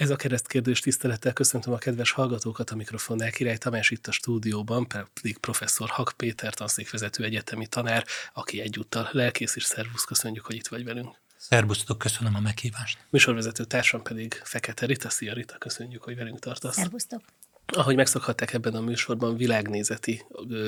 Ez a keresztkérdés tisztelettel köszöntöm a kedves hallgatókat a mikrofonnál. Király Tamás itt a stúdióban, pedig professzor Hak Péter, tanszékvezető egyetemi tanár, aki egyúttal lelkész és szervusz, köszönjük, hogy itt vagy velünk. Szervusztok, köszönöm a meghívást. Műsorvezető társam pedig Fekete Rita. Szia Rita, köszönjük, hogy velünk tartasz. Szervusztok. Ahogy megszokhatták ebben a műsorban, világnézeti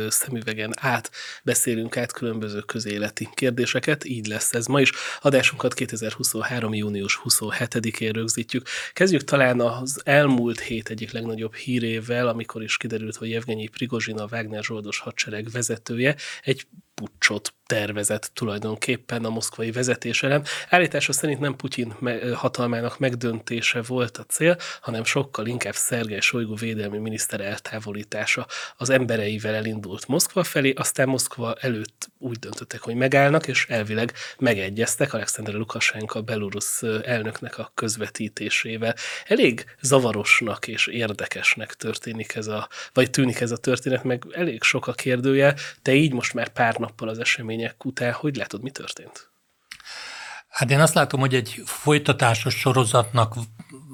szemüvegen át beszélünk át különböző közéleti kérdéseket, így lesz ez ma is. Adásunkat 2023. június 27-én rögzítjük. Kezdjük talán az elmúlt hét egyik legnagyobb hírével, amikor is kiderült, hogy Evgenyi Prigozsin, a Wagner Zsoldos hadsereg vezetője, egy pucsot tervezett tulajdonképpen a moszkvai vezetés ellen. Állítása szerint nem Putyin hatalmának megdöntése volt a cél, hanem sokkal inkább Szergej Sojgu védelmi miniszter eltávolítása. Az embereivel elindult Moszkva felé, aztán Moszkva előtt úgy döntöttek, hogy megállnak, és elvileg megegyeztek Alexander Lukashenko, Belarus elnöknek a közvetítésével. Elég zavarosnak és érdekesnek történik ez a, vagy tűnik ez a történet, meg elég sok a kérdője. Te így most már pár nappal az események után, hogy látod, mi történt? Hát én azt látom, hogy egy folytatásos sorozatnak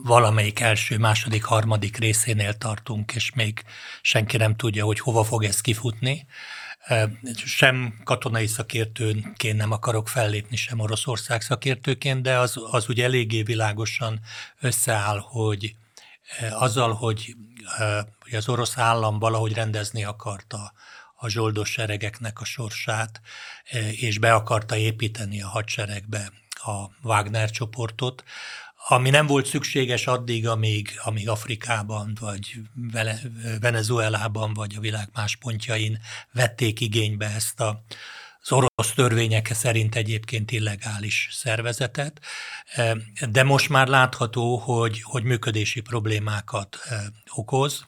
valamelyik első, második, harmadik részénél tartunk, és még senki nem tudja, hogy hova fog ez kifutni. Sem katonai szakértőként nem akarok fellépni, sem Oroszország szakértőként, de az, az ugye eléggé világosan összeáll, hogy azzal, hogy, hogy az orosz állam valahogy rendezni akarta a zsoldos seregeknek a sorsát, és be akarta építeni a hadseregbe a Wagner csoportot, ami nem volt szükséges addig, amíg, amíg Afrikában, vagy Venezuelában, vagy a világ más pontjain vették igénybe ezt a, az orosz törvények szerint egyébként illegális szervezetet, de most már látható, hogy, hogy működési problémákat okoz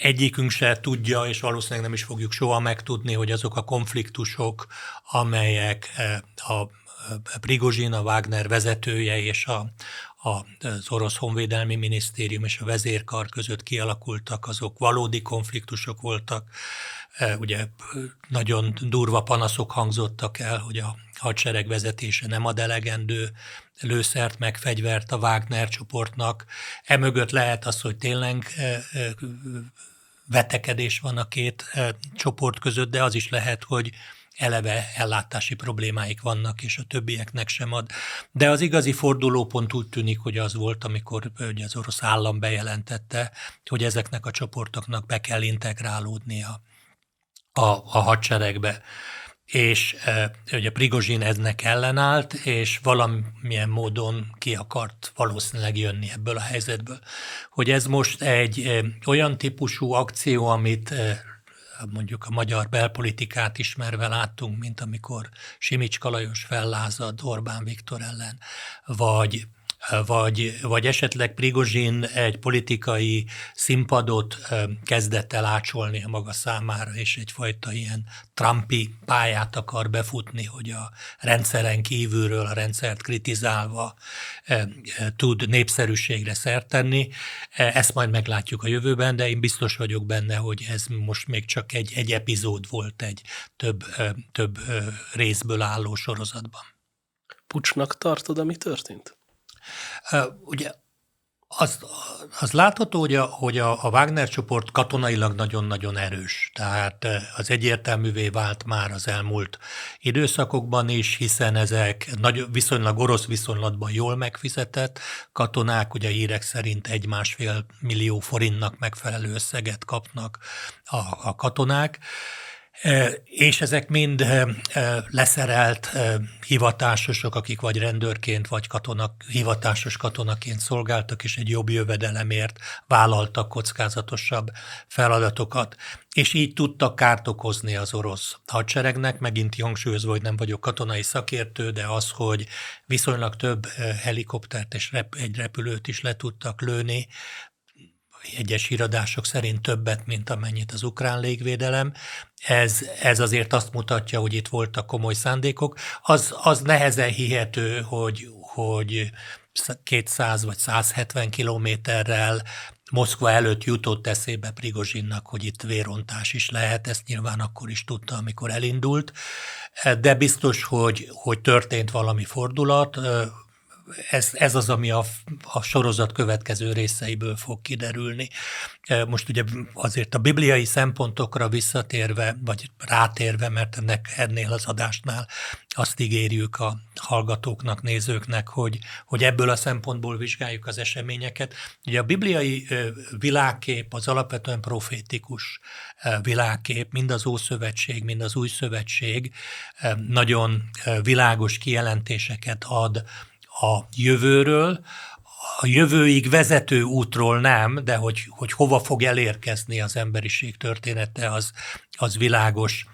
egyikünk se tudja, és valószínűleg nem is fogjuk soha megtudni, hogy azok a konfliktusok, amelyek a Prigozsin, a Wagner vezetője és a, az orosz honvédelmi minisztérium és a vezérkar között kialakultak, azok valódi konfliktusok voltak. Ugye nagyon durva panaszok hangzottak el, hogy a hadsereg vezetése nem ad elegendő lőszert, meg fegyvert a Wagner csoportnak. Emögött lehet az, hogy tényleg vetekedés van a két csoport között, de az is lehet, hogy eleve ellátási problémáik vannak, és a többieknek sem ad. De az igazi fordulópont úgy tűnik, hogy az volt, amikor ugye az orosz állam bejelentette, hogy ezeknek a csoportoknak be kell integrálódnia a, a hadseregbe és ugye Prigozsin eznek ellenállt, és valamilyen módon ki akart valószínűleg jönni ebből a helyzetből. Hogy ez most egy olyan típusú akció, amit mondjuk a magyar belpolitikát ismerve láttunk, mint amikor Simics Kalajos fellázad Orbán Viktor ellen, vagy vagy, vagy esetleg Prigozsin egy politikai színpadot kezdett el ácsolni a maga számára, és egyfajta ilyen Trumpi pályát akar befutni, hogy a rendszeren kívülről a rendszert kritizálva tud népszerűségre szert tenni. Ezt majd meglátjuk a jövőben, de én biztos vagyok benne, hogy ez most még csak egy, egy epizód volt egy több, több részből álló sorozatban. Pucsnak tartod, ami történt? Ugye az, az látható, hogy a, hogy a, Wagner csoport katonailag nagyon-nagyon erős. Tehát az egyértelművé vált már az elmúlt időszakokban is, hiszen ezek nagy, viszonylag orosz viszonylatban jól megfizetett katonák, ugye írek szerint egy-másfél millió forintnak megfelelő összeget kapnak a, a katonák. És ezek mind leszerelt hivatásosok, akik vagy rendőrként, vagy katonak, hivatásos katonaként szolgáltak, és egy jobb jövedelemért vállaltak kockázatosabb feladatokat. És így tudtak kárt okozni az orosz hadseregnek, megint hangsúlyozva, hogy nem vagyok katonai szakértő, de az, hogy viszonylag több helikoptert és egy repülőt is le tudtak lőni, egyes híradások szerint többet, mint amennyit az ukrán légvédelem. Ez, ez azért azt mutatja, hogy itt voltak komoly szándékok. Az, az nehezen hihető, hogy, hogy 200 vagy 170 kilométerrel Moszkva előtt jutott eszébe Prigozsinnak, hogy itt vérontás is lehet, ezt nyilván akkor is tudta, amikor elindult, de biztos, hogy, hogy történt valami fordulat, ez, ez az, ami a, a sorozat következő részeiből fog kiderülni. Most ugye azért a bibliai szempontokra visszatérve, vagy rátérve, mert ennek ennél az adásnál azt ígérjük a hallgatóknak, nézőknek, hogy, hogy ebből a szempontból vizsgáljuk az eseményeket. Ugye a bibliai világkép az alapvetően profétikus világkép, mind az Ószövetség, mind az Új Szövetség nagyon világos kijelentéseket ad a jövőről, a jövőig vezető útról nem, de hogy, hogy hova fog elérkezni az emberiség története, az, az világos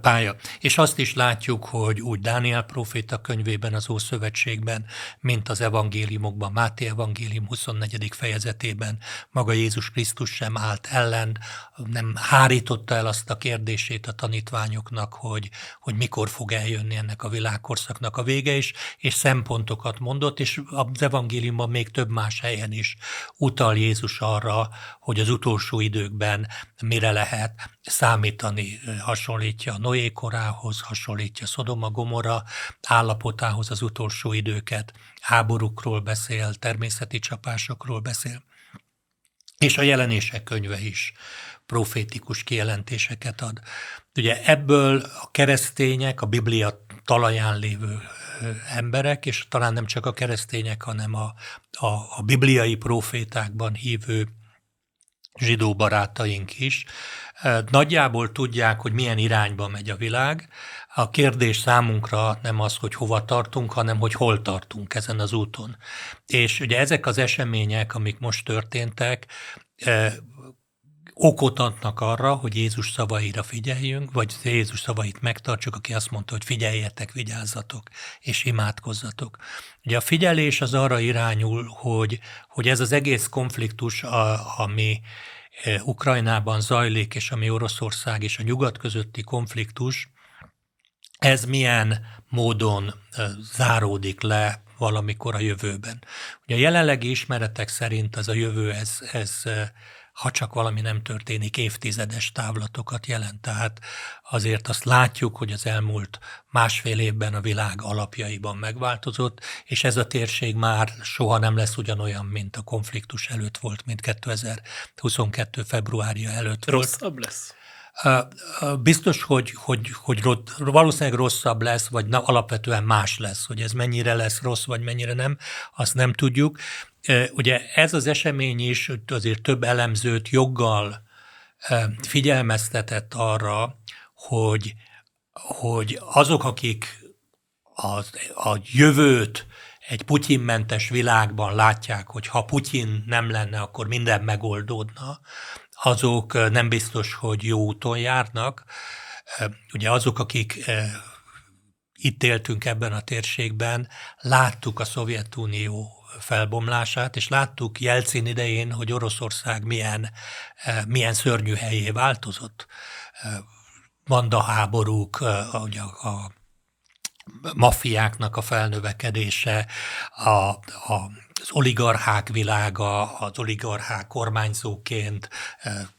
pálya. És azt is látjuk, hogy úgy Dániel proféta könyvében, az Ószövetségben, mint az evangéliumokban, Máté evangélium 24. fejezetében maga Jézus Krisztus sem állt ellen, nem hárította el azt a kérdését a tanítványoknak, hogy, hogy mikor fog eljönni ennek a világkorszaknak a vége is, és szempontokat mondott, és az evangéliumban még több más helyen is utal Jézus arra, hogy az utolsó időkben mire lehet számítani, hasonlítja a Noé korához, hasonlítja Szodoma Gomora állapotához az utolsó időket, háborúkról beszél, természeti csapásokról beszél. És a jelenések könyve is profétikus kijelentéseket ad. Ugye ebből a keresztények, a Biblia talaján lévő emberek, és talán nem csak a keresztények, hanem a, a, a bibliai profétákban hívő zsidó barátaink is, nagyjából tudják, hogy milyen irányba megy a világ. A kérdés számunkra nem az, hogy hova tartunk, hanem hogy hol tartunk ezen az úton. És ugye ezek az események, amik most történtek, okot adnak arra, hogy Jézus szavaira figyeljünk, vagy Jézus szavait megtartsuk, aki azt mondta, hogy figyeljetek, vigyázzatok, és imádkozzatok. Ugye a figyelés az arra irányul, hogy, hogy ez az egész konfliktus, a, ami e, Ukrajnában zajlik, és ami Oroszország és a nyugat közötti konfliktus, ez milyen módon e, záródik le valamikor a jövőben. Ugye a jelenlegi ismeretek szerint ez a jövő, ez, ez e, ha csak valami nem történik, évtizedes távlatokat jelent. Tehát azért azt látjuk, hogy az elmúlt másfél évben a világ alapjaiban megváltozott, és ez a térség már soha nem lesz ugyanolyan, mint a konfliktus előtt volt, mint 2022. februárja előtt Rosszabb volt. lesz? Biztos, hogy, hogy, hogy valószínűleg rosszabb lesz, vagy na, alapvetően más lesz, hogy ez mennyire lesz rossz, vagy mennyire nem, azt nem tudjuk. Ugye ez az esemény is azért több elemzőt joggal figyelmeztetett arra, hogy, hogy azok, akik a, a jövőt egy Putyinmentes világban látják, hogy ha Putyin nem lenne, akkor minden megoldódna, azok nem biztos, hogy jó úton járnak. Ugye azok, akik itt éltünk ebben a térségben, láttuk a Szovjetunió felbomlását, és láttuk Jelcin idején, hogy Oroszország milyen, milyen szörnyű helyé változott. Eh, háborúk, eh, a, a maffiáknak a felnövekedése, a, a az oligarchák világa, az oligarchák kormányzóként,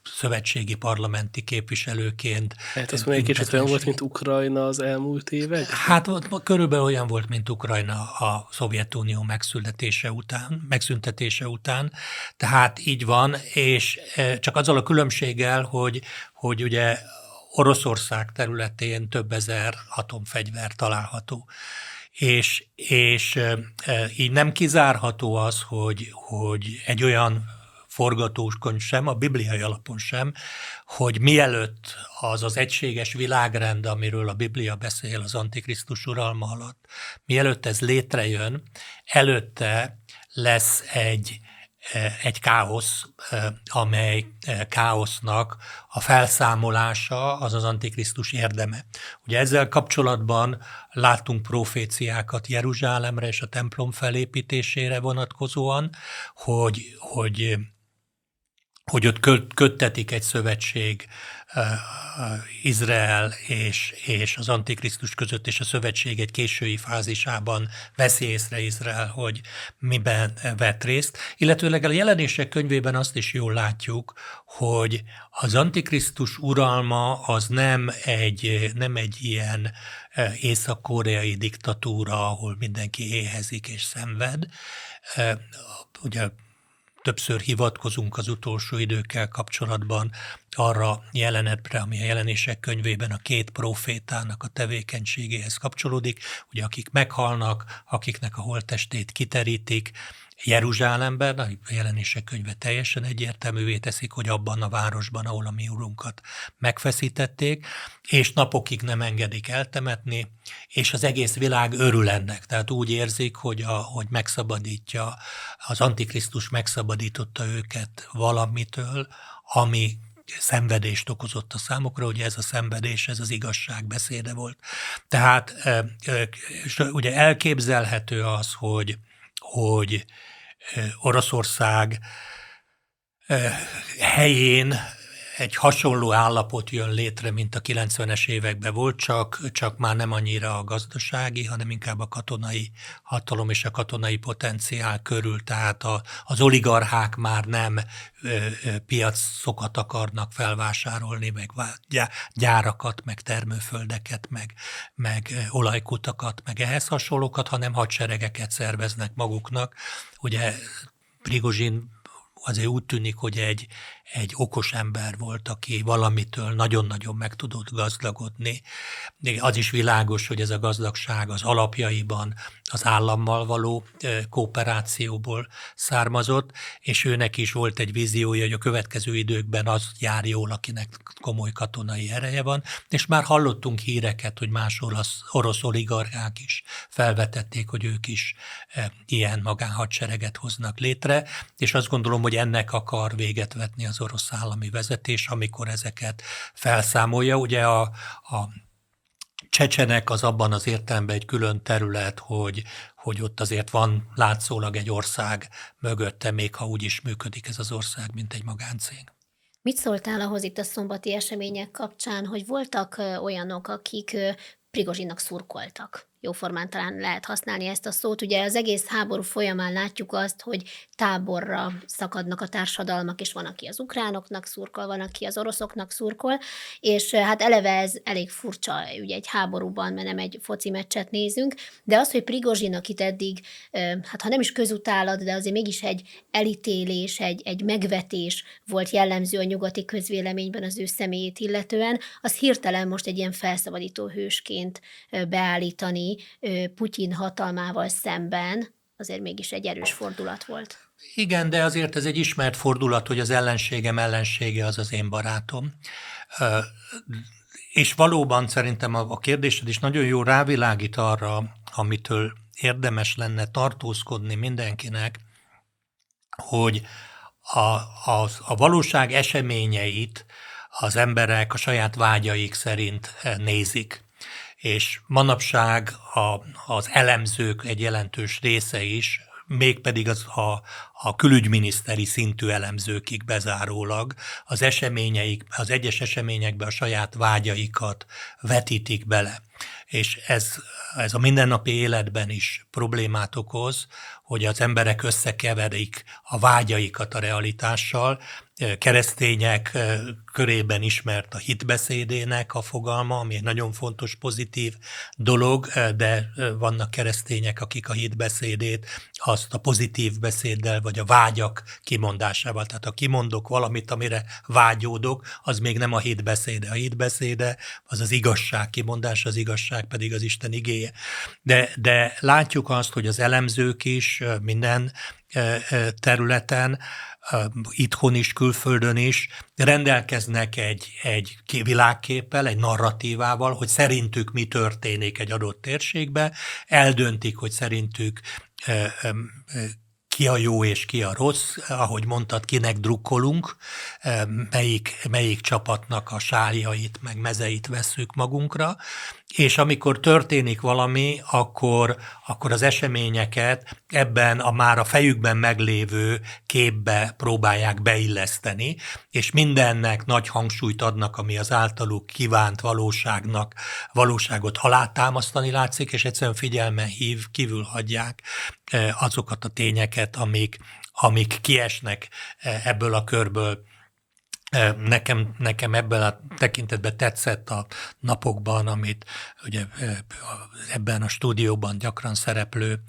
szövetségi parlamenti képviselőként. Hát azt egy kicsit olyan volt, mint Ukrajna az elmúlt évek? Hát körülbelül olyan volt, mint Ukrajna a Szovjetunió megszületése után, megszüntetése után. Tehát így van, és csak azzal a különbséggel, hogy, hogy ugye Oroszország területén több ezer atomfegyver található és, és így nem kizárható az, hogy, hogy egy olyan forgatóskönyv sem, a bibliai alapon sem, hogy mielőtt az az egységes világrend, amiről a Biblia beszél az Antikrisztus uralma alatt, mielőtt ez létrejön, előtte lesz egy, egy káosz, amely káosznak a felszámolása az az Antikrisztus érdeme. Ugye ezzel kapcsolatban láttunk proféciákat Jeruzsálemre és a templom felépítésére vonatkozóan, hogy, hogy hogy ott köttetik egy szövetség Izrael és, és az Antikrisztus között, és a szövetség egy késői fázisában veszi észre Izrael, hogy miben vett részt. Illetőleg a jelenések könyvében azt is jól látjuk, hogy az Antikrisztus uralma az nem egy, nem egy ilyen észak-koreai diktatúra, ahol mindenki éhezik és szenved. Ugye többször hivatkozunk az utolsó időkkel kapcsolatban arra jelenetre, ami a jelenések könyvében a két profétának a tevékenységéhez kapcsolódik, ugye akik meghalnak, akiknek a holttestét kiterítik, Jeruzsálemben, a jelenések könyve teljesen egyértelművé teszik, hogy abban a városban, ahol a mi urunkat megfeszítették, és napokig nem engedik eltemetni, és az egész világ örül ennek. Tehát úgy érzik, hogy, a, hogy megszabadítja, az Antikrisztus megszabadította őket valamitől, ami szenvedést okozott a számukra, ugye ez a szenvedés, ez az igazság beszéde volt. Tehát ugye elképzelhető az, hogy, hogy Oroszország helyén egy hasonló állapot jön létre, mint a 90-es években volt, csak, csak már nem annyira a gazdasági, hanem inkább a katonai hatalom és a katonai potenciál körül. Tehát a, az oligarchák már nem ö, ö, piacokat akarnak felvásárolni, meg gyárakat, meg termőföldeket, meg, meg olajkutakat, meg ehhez hasonlókat, hanem hadseregeket szerveznek maguknak. Ugye Prigozsin azért úgy tűnik, hogy egy, egy okos ember volt, aki valamitől nagyon-nagyon meg tudott gazdagodni. Az is világos, hogy ez a gazdagság az alapjaiban az állammal való kooperációból származott, és őnek is volt egy víziója, hogy a következő időkben az jár jól, akinek komoly katonai ereje van, és már hallottunk híreket, hogy más orosz, orosz oligarchák is felvetették, hogy ők is ilyen magánhadsereget hoznak létre, és azt gondolom, hogy ennek akar véget vetni az orosz állami vezetés, amikor ezeket felszámolja. Ugye a, a Csecsenek az abban az értelemben egy külön terület, hogy, hogy ott azért van látszólag egy ország mögötte, még ha úgy is működik ez az ország, mint egy magáncég. Mit szóltál ahhoz itt a szombati események kapcsán, hogy voltak olyanok, akik Prigozsinak szurkoltak? Jóformán talán lehet használni ezt a szót. Ugye az egész háború folyamán látjuk azt, hogy táborra szakadnak a társadalmak, és van, aki az ukránoknak szurkol, van, aki az oroszoknak szurkol, és eh, hát eleve ez elég furcsa, ugye egy háborúban, mert nem egy foci meccset nézünk, de az, hogy Prigozsinak itt eddig, eh, hát ha nem is közutálat, de azért mégis egy elítélés, egy, egy megvetés volt jellemző a nyugati közvéleményben az ő személyét illetően, az hirtelen most egy ilyen felszabadító hősként eh, beállítani, Putyin hatalmával szemben azért mégis egy erős fordulat volt. Igen, de azért ez egy ismert fordulat, hogy az ellenségem ellensége az az én barátom. És valóban szerintem a kérdésed is nagyon jó rávilágít arra, amitől érdemes lenne tartózkodni mindenkinek, hogy a, a, a valóság eseményeit az emberek a saját vágyaik szerint nézik és manapság a, az elemzők egy jelentős része is, mégpedig az a, a külügyminiszteri szintű elemzőkig bezárólag az eseményeik, az egyes eseményekbe a saját vágyaikat vetítik bele. És ez, ez a mindennapi életben is problémát okoz, hogy az emberek összekeverik a vágyaikat a realitással, keresztények körében ismert a hitbeszédének a fogalma, ami egy nagyon fontos, pozitív dolog, de vannak keresztények, akik a hitbeszédét azt a pozitív beszéddel, vagy a vágyak kimondásával. Tehát ha kimondok valamit, amire vágyódok, az még nem a hitbeszéde. A hitbeszéde az az igazság kimondása, az igazság pedig az Isten igéje. De, de látjuk azt, hogy az elemzők is minden területen itthon is, külföldön is rendelkeznek egy, egy világképpel, egy narratívával, hogy szerintük mi történik egy adott térségbe, eldöntik, hogy szerintük ki a jó és ki a rossz, ahogy mondtad, kinek drukkolunk, melyik, melyik csapatnak a sáljait, meg mezeit veszük magunkra, és amikor történik valami, akkor, akkor az eseményeket ebben a már a fejükben meglévő képbe próbálják beilleszteni, és mindennek nagy hangsúlyt adnak, ami az általuk kívánt valóságnak, valóságot alátámasztani látszik, és egyszerűen figyelmen hív, kívül hagyják eh, azokat a tényeket, amik, amik kiesnek eh, ebből a körből Nekem, nekem ebben a tekintetben tetszett a napokban, amit ugye ebben a stúdióban gyakran szereplő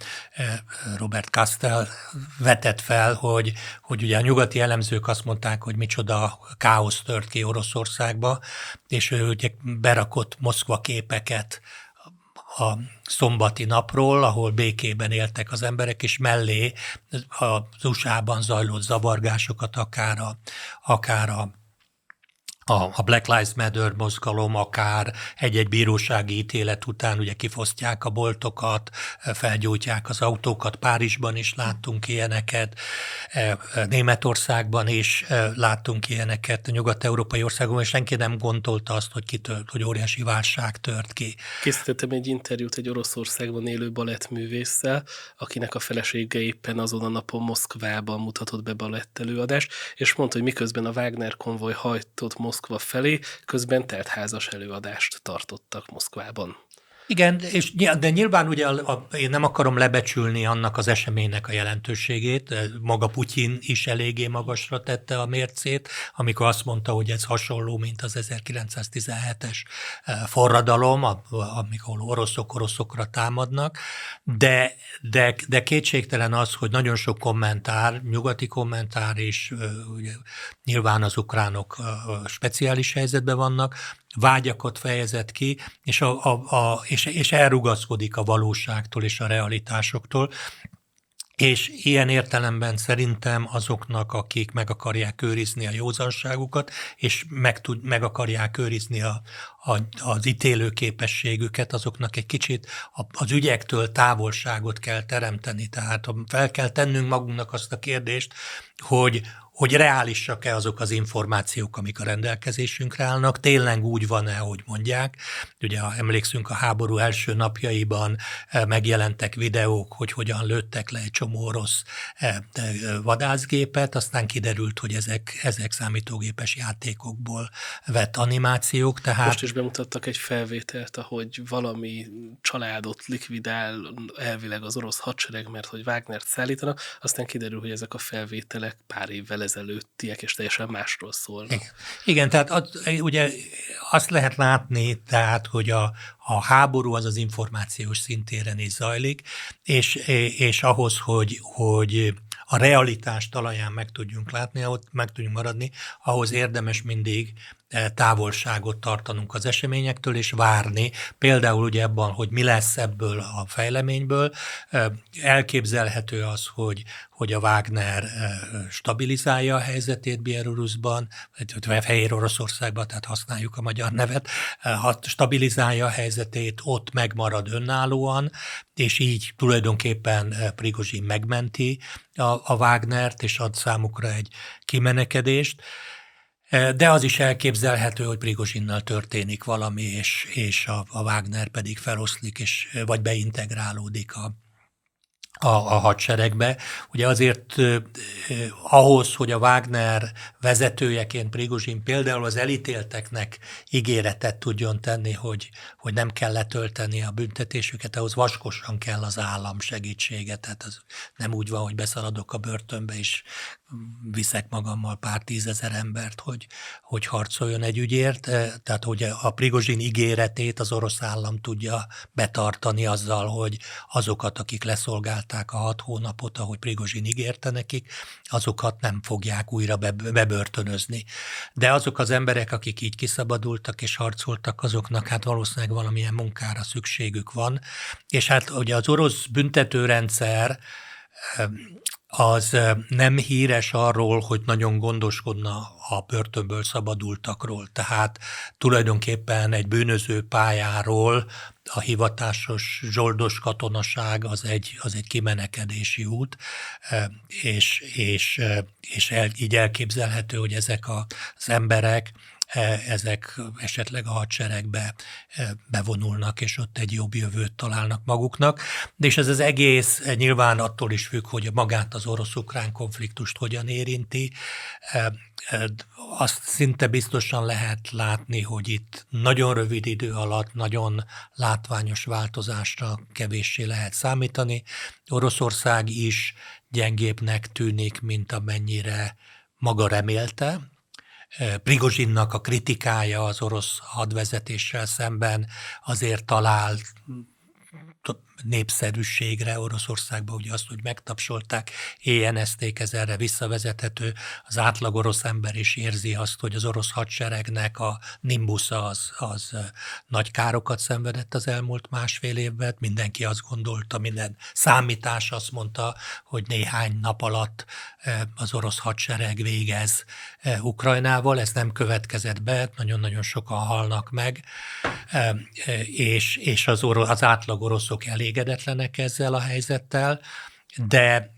Robert Castell vetett fel, hogy, hogy ugye a nyugati elemzők azt mondták, hogy micsoda káosz tört ki Oroszországba, és ő ugye berakott Moszkva képeket a szombati napról, ahol békében éltek az emberek, és mellé az USA-ban zajlott zavargásokat, akár a, akár a a Black Lives Matter mozgalom akár egy-egy bírósági ítélet után ugye kifosztják a boltokat, felgyújtják az autókat, Párizsban is láttunk ilyeneket, Németországban is láttunk ilyeneket, nyugat-európai országokban, és senki nem gondolta azt, hogy kitört, hogy óriási válság tört ki. Készítettem egy interjút egy Oroszországban élő balettművésszel, akinek a felesége éppen azon a napon Moszkvában mutatott be balett előadást, és mondta, hogy miközben a Wagner konvoj hajtott Moszkvában, Moszkva felé, közben teltházas előadást tartottak Moszkvában. Igen, és, de nyilván ugye a, a, én nem akarom lebecsülni annak az eseménynek a jelentőségét. Maga Putyin is eléggé magasra tette a mércét, amikor azt mondta, hogy ez hasonló, mint az 1917-es eh, forradalom, amikor oroszok oroszokra támadnak, de, de, de kétségtelen az, hogy nagyon sok kommentár, nyugati kommentár is, ugye, nyilván az ukránok speciális helyzetben vannak, vágyakat fejezett ki, és, a, a, a, és, és elrugaszkodik a valóságtól és a realitásoktól. És ilyen értelemben szerintem azoknak, akik meg akarják őrizni a józanságukat, és meg, tud, meg akarják őrizni a, a, az ítélő képességüket, azoknak egy kicsit az ügyektől távolságot kell teremteni. Tehát fel kell tennünk magunknak azt a kérdést, hogy, hogy reálisak-e azok az információk, amik a rendelkezésünkre állnak, tényleg úgy van-e, hogy mondják. Ugye ha emlékszünk a háború első napjaiban eh, megjelentek videók, hogy hogyan lőttek le egy csomó orosz eh, eh, vadászgépet, aztán kiderült, hogy ezek, ezek számítógépes játékokból vett animációk. Tehát... Most is bemutattak egy felvételt, ahogy valami családot likvidál elvileg az orosz hadsereg, mert hogy Wagnert szállítanak, aztán kiderül, hogy ezek a felvételek pár évvel ezelőttiek, és teljesen másról szólnak. Igen, tehát az, ugye azt lehet látni, tehát, hogy a, a háború az az információs szintéren is zajlik, és, és ahhoz, hogy, hogy a realitás talaján meg tudjunk látni, ott meg tudjunk maradni, ahhoz érdemes mindig távolságot tartanunk az eseményektől, és várni. Például ugye abban, hogy mi lesz ebből a fejleményből. Eh, elképzelhető az, hogy, hogy a Wagner eh, stabilizálja a helyzetét Bieloruszban, vagy Fehér Oroszországban, tehát használjuk a magyar nevet, stabilizálja a helyzetét, ott megmarad önállóan, és így tulajdonképpen Prigozsin megmenti a, a Wagnert, és ad számukra egy kimenekedést. De az is elképzelhető, hogy Prigozsinnal történik valami, és, és a, a Wagner pedig feloszlik, és, vagy beintegrálódik a, a, a hadseregbe. Ugye azért eh, ahhoz, hogy a Wagner vezetőjeként Prigozsin például az elítélteknek ígéretet tudjon tenni, hogy, hogy nem kell letölteni a büntetésüket, ahhoz vaskosan kell az állam segítsége. Tehát az nem úgy van, hogy beszaladok a börtönbe, és viszek magammal pár tízezer embert, hogy, hogy harcoljon egy ügyért. Tehát, hogy a Prigozsin ígéretét az orosz állam tudja betartani azzal, hogy azokat, akik leszolgálták a hat hónapot, ahogy Prigozsin ígérte nekik, azokat nem fogják újra bebörtönözni. De azok az emberek, akik így kiszabadultak és harcoltak, azoknak hát valószínűleg valamilyen munkára szükségük van. És hát ugye az orosz büntetőrendszer az nem híres arról, hogy nagyon gondoskodna a börtönből szabadultakról. Tehát tulajdonképpen egy bűnöző pályáról a hivatásos zsoldos katonaság az egy, az egy kimenekedési út, és, és, és el, így elképzelhető, hogy ezek az emberek ezek esetleg a hadseregbe e, bevonulnak, és ott egy jobb jövőt találnak maguknak. De és ez az egész nyilván attól is függ, hogy magát az orosz-ukrán konfliktust hogyan érinti. E, azt szinte biztosan lehet látni, hogy itt nagyon rövid idő alatt nagyon látványos változásra kevéssé lehet számítani. Oroszország is gyengébbnek tűnik, mint amennyire maga remélte, Prigozsinnak a kritikája az orosz hadvezetéssel szemben azért talál népszerűségre Oroszországban, ugye azt, hogy megtapsolták, éjjenezték, ez erre visszavezethető. Az átlag orosz ember is érzi azt, hogy az orosz hadseregnek a nimbusza az, az nagy károkat szenvedett az elmúlt másfél évben. Mindenki azt gondolta, minden számítás azt mondta, hogy néhány nap alatt az orosz hadsereg végez Ukrajnával. Ez nem következett be, nagyon-nagyon sokan halnak meg, és, és az, orosz, az átlag oroszok elég elégedetlenek ezzel a helyzettel, de,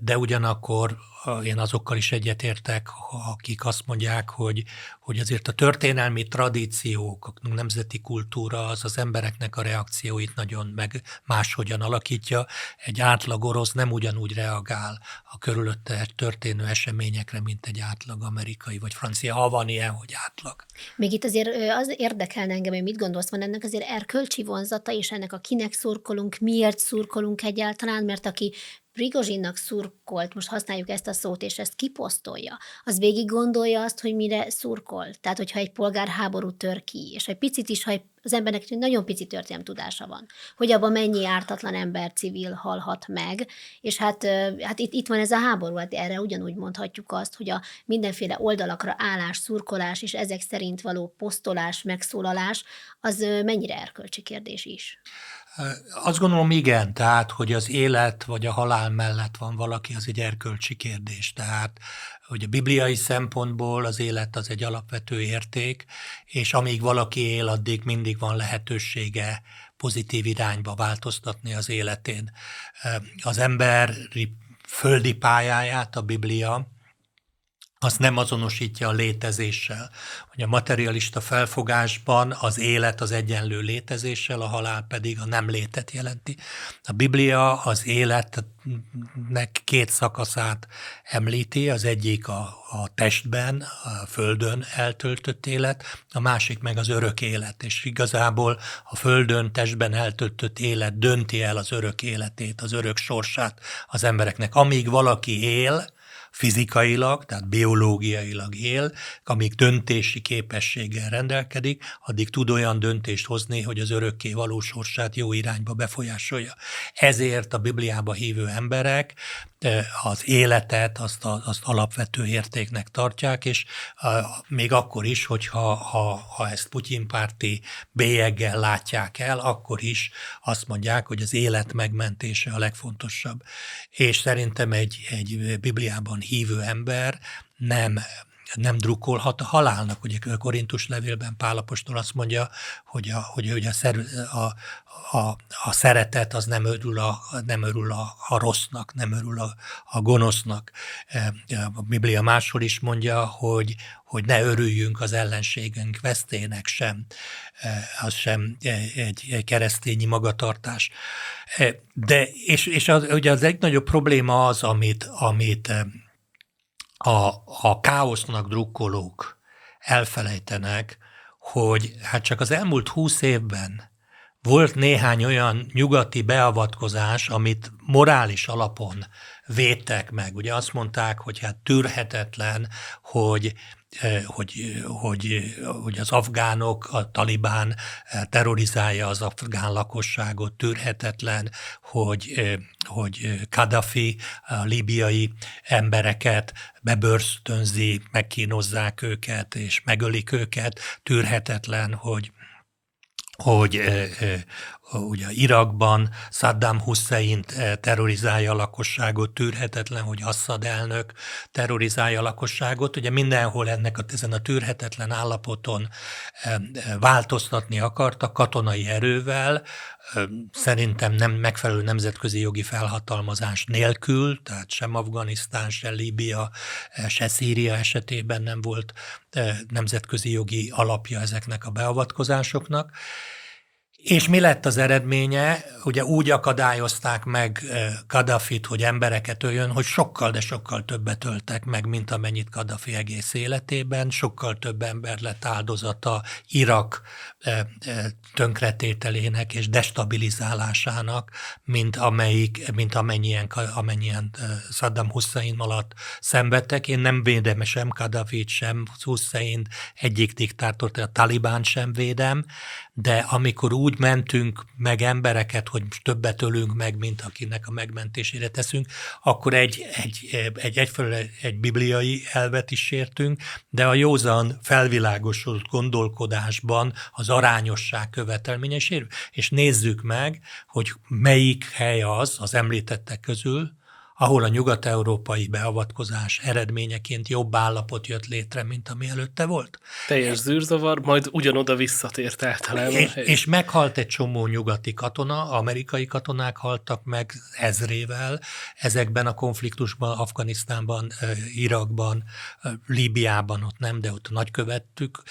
de ugyanakkor én azokkal is egyetértek, akik azt mondják, hogy, hogy azért a történelmi tradíciók, a nemzeti kultúra az az embereknek a reakcióit nagyon meg máshogyan alakítja. Egy átlag orosz nem ugyanúgy reagál a körülötte történő eseményekre, mint egy átlag amerikai vagy francia, ha van ilyen, hogy átlag. Még itt azért az érdekelne engem, hogy mit gondolsz, van ennek azért erkölcsi vonzata, és ennek a kinek szurkolunk, miért szurkolunk egyáltalán, mert aki Prigozsinnak szurkolt, most használjuk ezt a szót, és ezt kiposztolja, az végig gondolja azt, hogy mire szurkol. Tehát, hogyha egy polgárháború tör ki, és egy picit is, ha az embernek nagyon pici történelmi tudása van, hogy abban mennyi ártatlan ember civil halhat meg, és hát, hát itt, itt van ez a háború, hát erre ugyanúgy mondhatjuk azt, hogy a mindenféle oldalakra állás, szurkolás, és ezek szerint való posztolás, megszólalás, az mennyire erkölcsi kérdés is. Azt gondolom igen, tehát, hogy az élet vagy a halál mellett van valaki, az egy erkölcsi kérdés. Tehát, hogy a bibliai szempontból az élet az egy alapvető érték, és amíg valaki él, addig mindig van lehetősége pozitív irányba változtatni az életén. Az ember földi pályáját a Biblia azt nem azonosítja a létezéssel. Hogy a materialista felfogásban az élet az egyenlő létezéssel, a halál pedig a nem létet jelenti. A Biblia az életnek két szakaszát említi, az egyik a, a testben, a földön eltöltött élet, a másik meg az örök élet, és igazából a földön, testben eltöltött élet dönti el az örök életét, az örök sorsát az embereknek. Amíg valaki él, fizikailag, tehát biológiailag él, amíg döntési képességgel rendelkedik, addig tud olyan döntést hozni, hogy az örökké való sorsát jó irányba befolyásolja. Ezért a Bibliába hívő emberek az életet, azt, a, azt alapvető értéknek tartják, és még akkor is, hogyha ha, ha ezt Putyin-párti bélyeggel látják el, akkor is azt mondják, hogy az élet megmentése a legfontosabb. És szerintem egy, egy Bibliában hívő ember nem nem drukkolhat a halálnak. Ugye a Korintus levélben Pálapostól azt mondja, hogy a, hogy, hogy a, szer, a, a, a szeretet az nem örül a, nem örül a, a rossznak, nem örül a, a gonosznak. E, a Biblia máshol is mondja, hogy, hogy ne örüljünk az ellenségünk vesztének sem. E, az sem egy, egy keresztényi magatartás. E, de, és, és az, ugye az egy nagyobb probléma az, amit, amit a, a káosznak drukkolók elfelejtenek, hogy hát csak az elmúlt húsz évben volt néhány olyan nyugati beavatkozás, amit morális alapon védtek meg. Ugye azt mondták, hogy hát tűrhetetlen, hogy hogy, hogy, hogy az afgánok, a talibán eh, terrorizálja az afgán lakosságot, tűrhetetlen, hogy, eh, hogy Kadhafi a libiai embereket bebörstönzi, megkínozzák őket, és megölik őket, tűrhetetlen, hogy hogy ugye Irakban Saddam Hussein eh, terrorizálja a lakosságot, tűrhetetlen, hogy Assad elnök terrorizálja a lakosságot. Ugye mindenhol ennek a, ezen a tűrhetetlen állapoton eh, eh, változtatni akartak katonai erővel, szerintem nem megfelelő nemzetközi jogi felhatalmazás nélkül, tehát sem Afganisztán, sem Líbia, se Szíria esetében nem volt nemzetközi jogi alapja ezeknek a beavatkozásoknak És mi lett az eredménye? Ugye úgy akadályozták meg Kadafit, hogy embereket öljön, hogy sokkal, de sokkal többet öltek meg, mint amennyit Kadafi egész életében. Sokkal több ember lett áldozata Irak tönkretételének és destabilizálásának, mint, amelyik, mint amennyien, amennyien Saddam Hussein alatt szenvedtek. Én nem védem sem Kadafit, sem Hussein, egyik diktátort, a Talibán sem védem, de amikor úgy mentünk meg embereket, hogy többet ölünk meg, mint akinek a megmentésére teszünk, akkor egy, egy, egy, egyfelől egy bibliai elvet is sértünk, de a józan felvilágosult gondolkodásban az arányosság követelménye sérül. És nézzük meg, hogy melyik hely az, az említettek közül, ahol a nyugat-európai beavatkozás eredményeként jobb állapot jött létre, mint ami előtte volt. Teljes zűrzavar, majd ugyanoda visszatért általában. És, és meghalt egy csomó nyugati katona, amerikai katonák haltak meg ezrével ezekben a konfliktusban, Afganisztánban, Irakban, Líbiában, ott nem, de ott a nagykövettük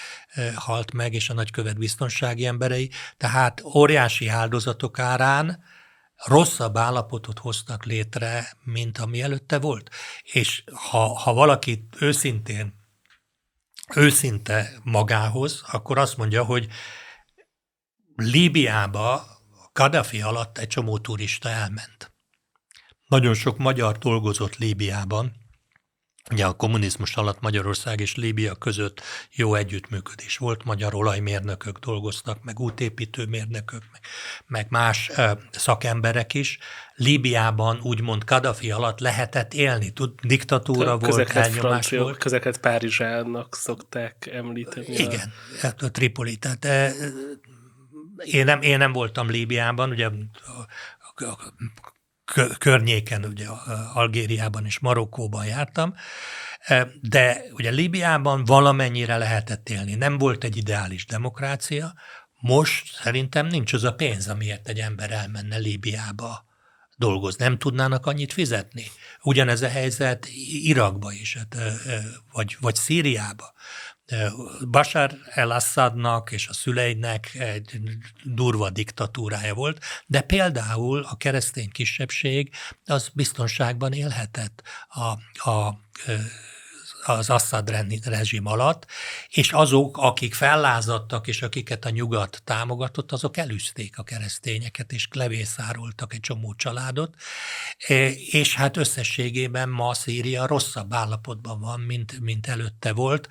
halt meg, és a nagykövet biztonsági emberei. Tehát óriási áldozatok árán, rosszabb állapotot hoztak létre, mint ami előtte volt. És ha, ha valaki őszintén, őszinte magához, akkor azt mondja, hogy Líbiába Kadhafi alatt egy csomó turista elment. Nagyon sok magyar dolgozott Líbiában, Ugye a kommunizmus alatt Magyarország és Líbia között jó együttműködés volt, magyar olajmérnökök dolgoztak, meg útépítőmérnökök, meg, meg más ö, szakemberek is. Líbiában úgymond Kadafi alatt lehetett élni, tud, diktatúra volt, elnyomás volt. Közeket Párizsának szokták említeni. Igen, a, hát a Tripoli. Tehát e, én nem, én nem voltam Líbiában, ugye a, a, környéken, ugye Algériában és Marokkóban jártam, de ugye Líbiában valamennyire lehetett élni. Nem volt egy ideális demokrácia, most szerintem nincs az a pénz, amiért egy ember elmenne Líbiába dolgozni. Nem tudnának annyit fizetni. Ugyanez a helyzet Irakba is, hát, vagy, vagy Szíriába. Bashar el-Assadnak és a szüleinek egy durva diktatúrája volt, de például a keresztény kisebbség az biztonságban élhetett a, a az Assad rezsim alatt, és azok, akik fellázadtak, és akiket a nyugat támogatott, azok elűzték a keresztényeket, és levészároltak egy csomó családot, és hát összességében ma Szíria rosszabb állapotban van, mint, mint előtte volt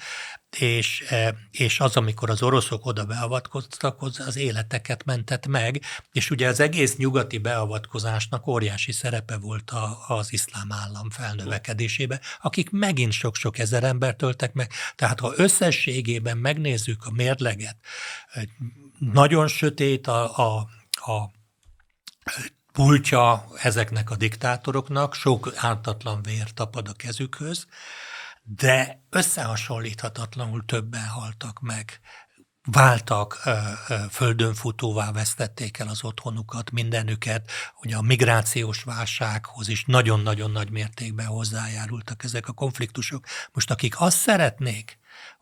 és, e, és az, amikor az oroszok oda beavatkoztak, az életeket mentett meg, és ugye az egész nyugati beavatkozásnak óriási szerepe volt a, az iszlám állam felnövekedésébe, akik megint sok-sok ezer embert töltek meg. Tehát ha összességében megnézzük a mérleget, nagyon sötét a, a, a pultja ezeknek a diktátoroknak, sok ártatlan vér tapad a kezükhöz, de összehasonlíthatatlanul többen haltak meg, váltak, földön futóvá vesztették el az otthonukat, mindenüket, hogy a migrációs válsághoz is nagyon-nagyon nagy mértékben hozzájárultak ezek a konfliktusok. Most akik azt szeretnék,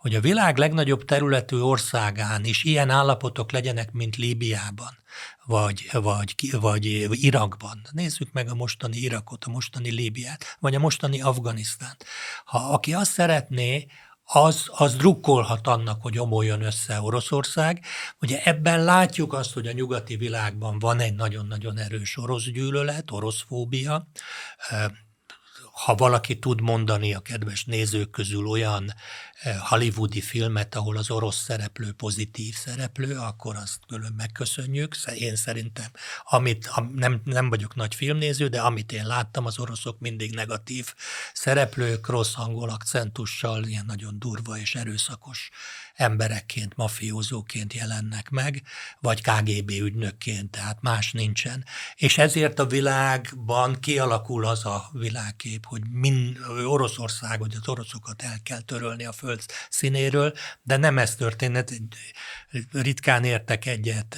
hogy a világ legnagyobb területű országán is ilyen állapotok legyenek, mint Líbiában, vagy, vagy, vagy Irakban. Nézzük meg a mostani Irakot, a mostani Líbiát, vagy a mostani Afganisztánt. Ha aki azt szeretné, az, az drukkolhat annak, hogy omoljon össze Oroszország. Ugye ebben látjuk azt, hogy a nyugati világban van egy nagyon-nagyon erős orosz gyűlölet, orosz fóbia, ha valaki tud mondani a kedves nézők közül olyan eh, hollywoodi filmet, ahol az orosz szereplő pozitív szereplő, akkor azt külön megköszönjük. Én szerintem, amit, nem, nem vagyok nagy filmnéző, de amit én láttam, az oroszok mindig negatív szereplők, rossz angol akcentussal, ilyen nagyon durva és erőszakos emberekként, mafiózóként jelennek meg, vagy KGB ügynökként, tehát más nincsen. És ezért a világban kialakul az a világkép, hogy min, Oroszország, hogy az oroszokat el kell törölni a föld színéről, de nem ez történet. Ritkán értek egyet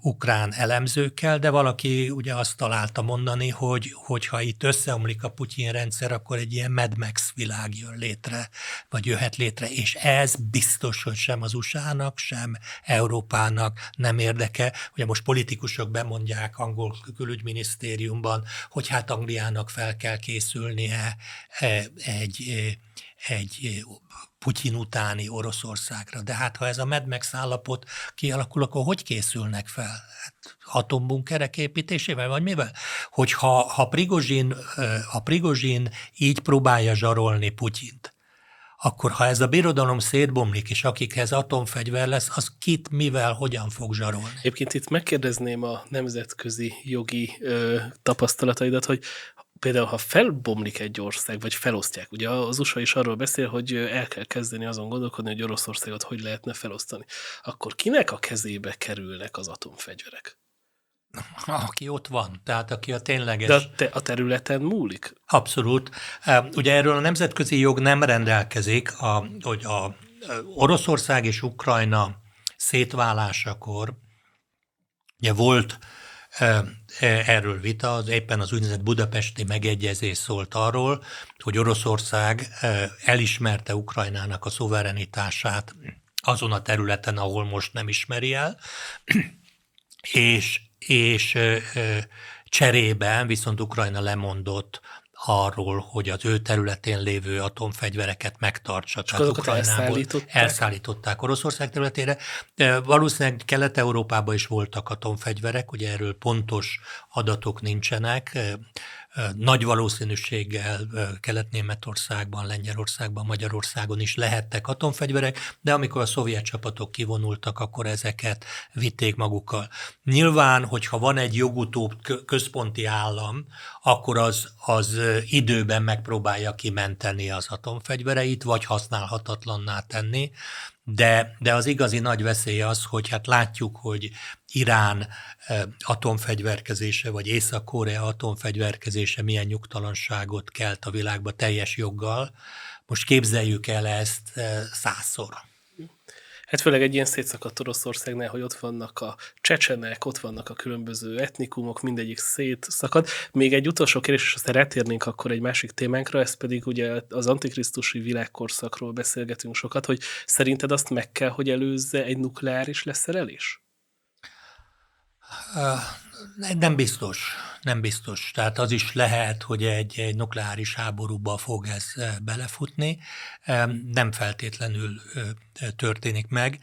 ukrán elemzőkkel, de valaki ugye azt találta mondani, hogy hogyha itt összeomlik a Putyin rendszer, akkor egy ilyen Mad Max világ jön létre, vagy jöhet létre, és ez biztos, hogy sem az USA-nak, sem Európának nem érdeke. Ugye most politikusok bemondják angol külügyminisztériumban, hogy hát Angliának fel kell készülnie egy egy Putyin utáni Oroszországra. De hát ha ez a Mad Max állapot kialakul, akkor hogy készülnek fel? Hát atombunkerek építésével, vagy mivel? Hogyha ha Prigozsin, ha Prigozsin így próbálja zsarolni Putyint, akkor ha ez a birodalom szétbomlik, és akikhez atomfegyver lesz, az kit, mivel, hogyan fog zsarolni? Egyébként itt megkérdezném a nemzetközi jogi ö, tapasztalataidat, hogy például, ha felbomlik egy ország, vagy felosztják, ugye az USA is arról beszél, hogy el kell kezdeni azon gondolkodni, hogy Oroszországot hogy lehetne felosztani, akkor kinek a kezébe kerülnek az atomfegyverek? Aki ott van, tehát aki a tényleges... De a, te, a területen múlik? Abszolút. Ugye erről a nemzetközi jog nem rendelkezik, a, hogy a Oroszország és Ukrajna szétválásakor ugye volt erről vita, az éppen az úgynevezett budapesti megegyezés szólt arról, hogy Oroszország elismerte Ukrajnának a szuverenitását azon a területen, ahol most nem ismeri el, és, és cserében viszont Ukrajna lemondott arról, hogy az ő területén lévő atomfegyvereket megtartsa. Csak azokat elszállították? elszállították Oroszország területére. De valószínűleg Kelet-Európában is voltak atomfegyverek, ugye erről pontos adatok nincsenek nagy valószínűséggel Kelet-Németországban, Lengyelországban, Magyarországon is lehettek atomfegyverek, de amikor a szovjet csapatok kivonultak, akkor ezeket vitték magukkal. Nyilván, hogyha van egy jogutóbb központi állam, akkor az, az időben megpróbálja kimenteni az atomfegyvereit, vagy használhatatlanná tenni, de, de az igazi nagy veszély az, hogy hát látjuk, hogy Irán atomfegyverkezése, vagy Észak-Korea atomfegyverkezése milyen nyugtalanságot kelt a világba teljes joggal. Most képzeljük el ezt százszor. Hát főleg egy ilyen szétszakadt Oroszországnál, hogy ott vannak a csecsenek, ott vannak a különböző etnikumok, mindegyik szétszakad. Még egy utolsó kérdés, és aztán rátérnénk akkor egy másik témánkra, ez pedig ugye az antikrisztusi világkorszakról beszélgetünk sokat, hogy szerinted azt meg kell, hogy előzze egy nukleáris leszerelés? Nem biztos, nem biztos. Tehát az is lehet, hogy egy, egy nukleáris háborúba fog ez belefutni. Nem feltétlenül történik meg.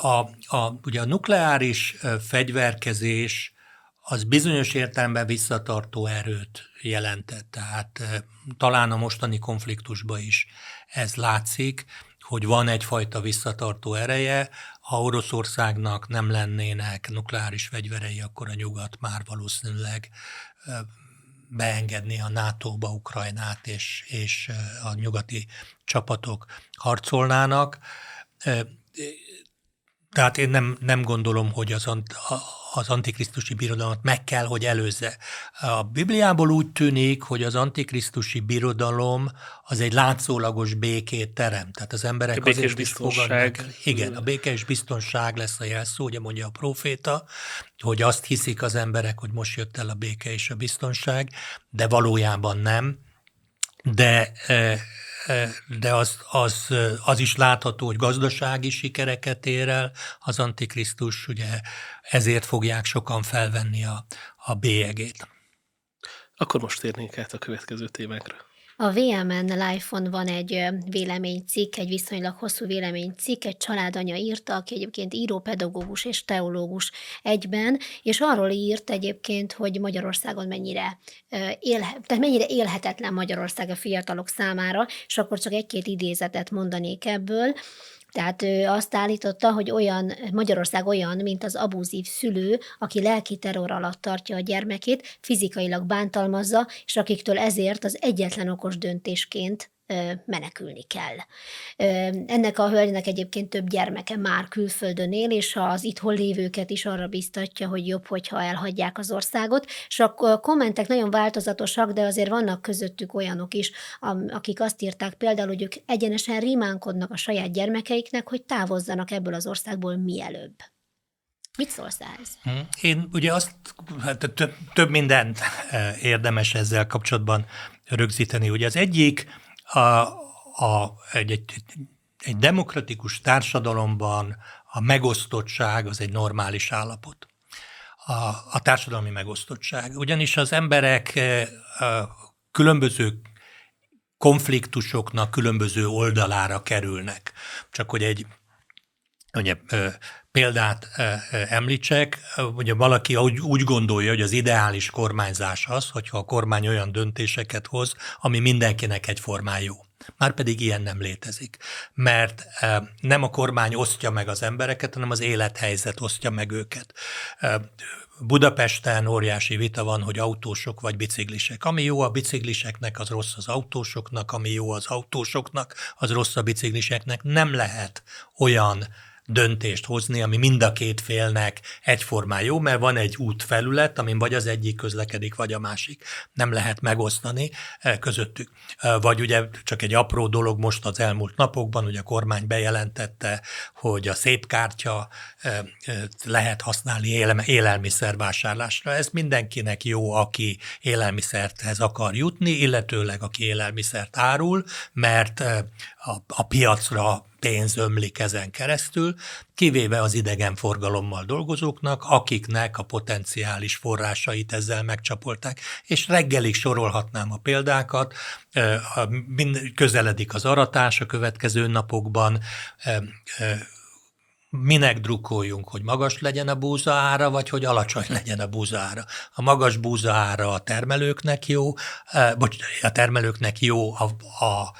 A, a, ugye a nukleáris fegyverkezés az bizonyos értelemben visszatartó erőt jelentett. Tehát talán a mostani konfliktusban is ez látszik, hogy van egyfajta visszatartó ereje, ha Oroszországnak nem lennének nukleáris fegyverei, akkor a nyugat már valószínűleg beengedni a NATO-ba Ukrajnát, és, és a nyugati csapatok harcolnának. Tehát én nem, nem gondolom, hogy az, az antikrisztusi birodalmat meg kell, hogy előzze. A Bibliából úgy tűnik, hogy az antikrisztusi birodalom az egy látszólagos békét terem. Tehát az emberek a békés biztonság. Igen, a békés biztonság lesz a jelszó, ugye mondja a proféta, hogy azt hiszik az emberek, hogy most jött el a béke és a biztonság, de valójában nem. De de az, az, az is látható, hogy gazdasági sikereket ér el az Antikrisztus, ugye ezért fogják sokan felvenni a, a bélyegét. Akkor most térnénk át a következő témákra. A VMN Life-on van egy véleménycikk, egy viszonylag hosszú véleménycikk, egy családanya írta, aki egyébként író, pedagógus és teológus egyben, és arról írt egyébként, hogy Magyarországon mennyire, élhe, tehát mennyire élhetetlen Magyarország a fiatalok számára, és akkor csak egy-két idézetet mondanék ebből. Tehát ő azt állította, hogy olyan, Magyarország olyan, mint az abúzív szülő, aki lelki terror alatt tartja a gyermekét, fizikailag bántalmazza, és akiktől ezért az egyetlen okos döntésként menekülni kell. Ennek a hölgynek egyébként több gyermeke már külföldön él, és az itthon lévőket is arra biztatja, hogy jobb, hogyha elhagyják az országot, és a kommentek nagyon változatosak, de azért vannak közöttük olyanok is, akik azt írták például, hogy ők egyenesen rimánkodnak a saját gyermekeiknek, hogy távozzanak ebből az országból mielőbb. Mit szólsz ehhez? Hm. Én ugye azt, hát több, több mindent érdemes ezzel kapcsolatban rögzíteni. Ugye az egyik a, a, egy, egy, egy demokratikus társadalomban a megosztottság az egy normális állapot. A, a társadalmi megosztottság. Ugyanis az emberek a különböző konfliktusoknak különböző oldalára kerülnek. Csak hogy egy ugye, példát említsek, ugye valaki úgy, úgy gondolja, hogy az ideális kormányzás az, hogyha a kormány olyan döntéseket hoz, ami mindenkinek egyformán jó. Márpedig ilyen nem létezik. Mert nem a kormány osztja meg az embereket, hanem az élethelyzet osztja meg őket. Budapesten óriási vita van, hogy autósok vagy biciklisek. Ami jó a bicikliseknek, az rossz az autósoknak, ami jó az autósoknak, az rossz a bicikliseknek. Nem lehet olyan döntést hozni, ami mind a két félnek egyformán jó, mert van egy útfelület, amin vagy az egyik közlekedik, vagy a másik. Nem lehet megosztani eh, közöttük. Eh, vagy ugye csak egy apró dolog most az elmúlt napokban, ugye a kormány bejelentette, hogy a szép kártya eh, lehet használni élelmiszervásárlásra. Ez mindenkinek jó, aki élelmiszerthez akar jutni, illetőleg aki élelmiszert árul, mert a, a piacra pénz ömlik ezen keresztül, kivéve az idegenforgalommal dolgozóknak, akiknek a potenciális forrásait ezzel megcsapolták. És reggelig sorolhatnám a példákat, közeledik az aratás a következő napokban, minek drukkoljunk, hogy magas legyen a búza ára, vagy hogy alacsony legyen a búza ára. A magas búza ára a termelőknek jó, vagy a termelőknek jó, a, a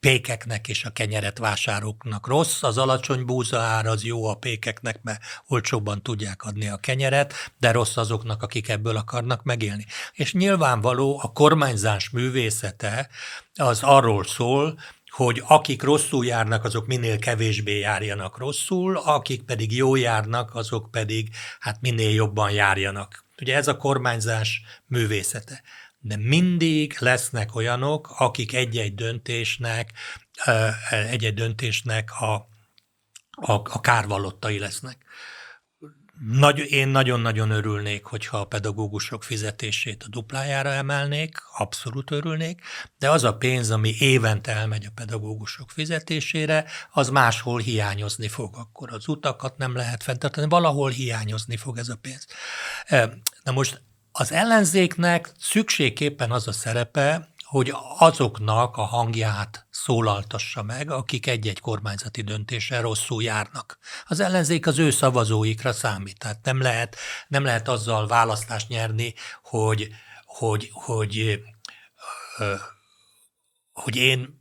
pékeknek és a kenyeret vásároknak rossz, az alacsony búza ár az jó a pékeknek, mert olcsóbban tudják adni a kenyeret, de rossz azoknak, akik ebből akarnak megélni. És nyilvánvaló a kormányzás művészete az arról szól, hogy akik rosszul járnak, azok minél kevésbé járjanak rosszul, akik pedig jó járnak, azok pedig hát minél jobban járjanak. Ugye ez a kormányzás művészete de mindig lesznek olyanok, akik egy-egy döntésnek, egy-egy döntésnek a, a, a kárvalottai lesznek. Nagy, én nagyon-nagyon örülnék, hogyha a pedagógusok fizetését a duplájára emelnék, abszolút örülnék, de az a pénz, ami évente elmegy a pedagógusok fizetésére, az máshol hiányozni fog. Akkor az utakat nem lehet fenntartani, valahol hiányozni fog ez a pénz. Na most az ellenzéknek szükségképpen az a szerepe, hogy azoknak a hangját szólaltassa meg, akik egy-egy kormányzati döntéssel rosszul járnak. Az ellenzék az ő szavazóikra számít, tehát nem lehet, nem lehet azzal választást nyerni, hogy, hogy, hogy, hogy, hogy én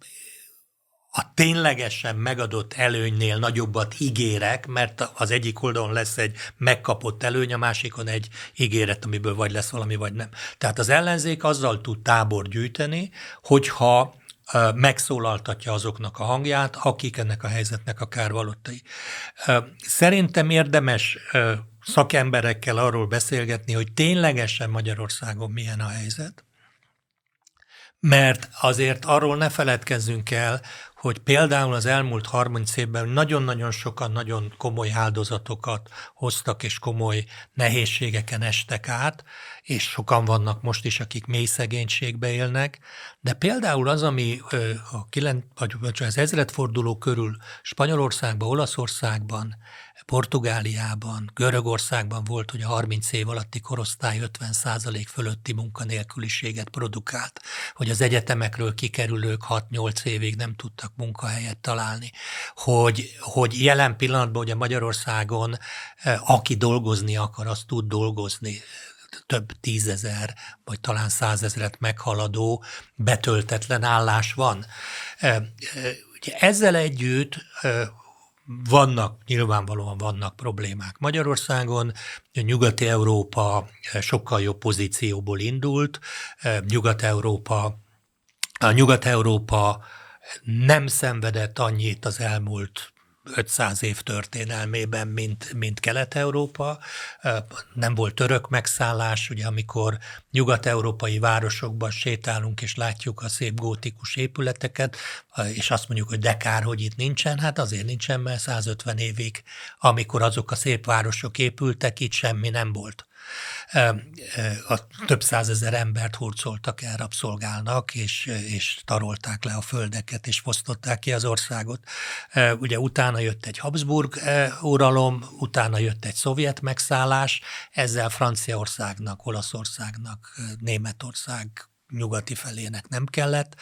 a ténylegesen megadott előnynél nagyobbat ígérek, mert az egyik oldalon lesz egy megkapott előny, a másikon egy ígéret, amiből vagy lesz valami, vagy nem. Tehát az ellenzék azzal tud tábor gyűjteni, hogyha megszólaltatja azoknak a hangját, akik ennek a helyzetnek a kárvalottai. Szerintem érdemes szakemberekkel arról beszélgetni, hogy ténylegesen Magyarországon milyen a helyzet, mert azért arról ne feledkezzünk el, hogy például az elmúlt 30 évben nagyon-nagyon sokan nagyon komoly áldozatokat hoztak, és komoly nehézségeken estek át, és sokan vannak most is, akik mély szegénységbe élnek, de például az, ami a kilen, vagy az ezredforduló körül Spanyolországban, Olaszországban Portugáliában, Görögországban volt, hogy a 30 év alatti korosztály 50% fölötti munkanélküliséget produkált, hogy az egyetemekről kikerülők 6-8 évig nem tudtak munkahelyet találni, hogy, hogy jelen pillanatban ugye Magyarországon aki dolgozni akar, az tud dolgozni több tízezer, vagy talán százezret meghaladó betöltetlen állás van. Ugye ezzel együtt vannak, nyilvánvalóan vannak problémák Magyarországon. Nyugat-Európa sokkal jobb pozícióból indult. Nyugat-Európa, a Nyugat-Európa nem szenvedett annyit az elmúlt 500 év történelmében, mint, mint Kelet-Európa. Nem volt török megszállás, ugye amikor nyugat-európai városokban sétálunk és látjuk a szép gótikus épületeket, és azt mondjuk, hogy de kár, hogy itt nincsen, hát azért nincsen, mert 150 évig, amikor azok a szép városok épültek, itt semmi nem volt a több százezer embert hurcoltak el rabszolgálnak, és, és tarolták le a földeket, és fosztották ki az országot. Ugye utána jött egy Habsburg uralom, utána jött egy szovjet megszállás, ezzel Franciaországnak, Olaszországnak, Németország nyugati felének nem kellett,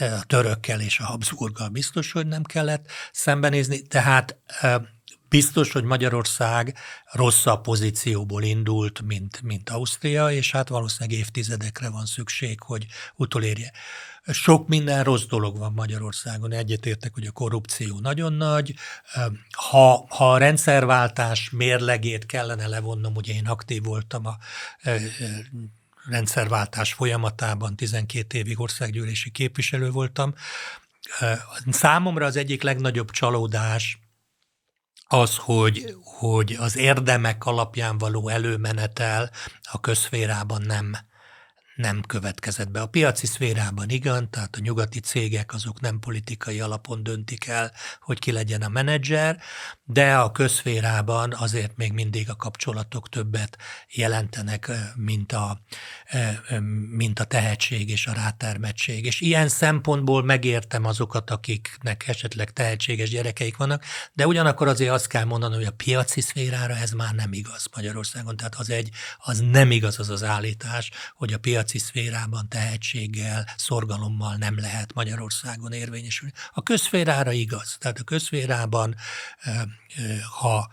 a törökkel és a Habsburggal biztos, hogy nem kellett szembenézni, tehát Biztos, hogy Magyarország rosszabb pozícióból indult, mint, mint Ausztria, és hát valószínűleg évtizedekre van szükség, hogy utolérje. Sok minden rossz dolog van Magyarországon. Egyetértek, hogy a korrupció nagyon nagy. Ha, ha a rendszerváltás mérlegét kellene levonnom, ugye én aktív voltam a rendszerváltás folyamatában, 12 évig országgyűlési képviselő voltam. Számomra az egyik legnagyobb csalódás az, hogy, hogy az érdemek alapján való előmenetel a közférában nem, nem következett be. A piaci szférában igen, tehát a nyugati cégek azok nem politikai alapon döntik el, hogy ki legyen a menedzser, de a közférában azért még mindig a kapcsolatok többet jelentenek, mint a, mint a tehetség és a rátermettség. És ilyen szempontból megértem azokat, akiknek esetleg tehetséges gyerekeik vannak, de ugyanakkor azért azt kell mondani, hogy a piaci szférára ez már nem igaz Magyarországon. Tehát az egy, az nem igaz az az állítás, hogy a piaci szférában tehetséggel, szorgalommal nem lehet Magyarországon érvényesülni. A közférára igaz. Tehát a közférában ha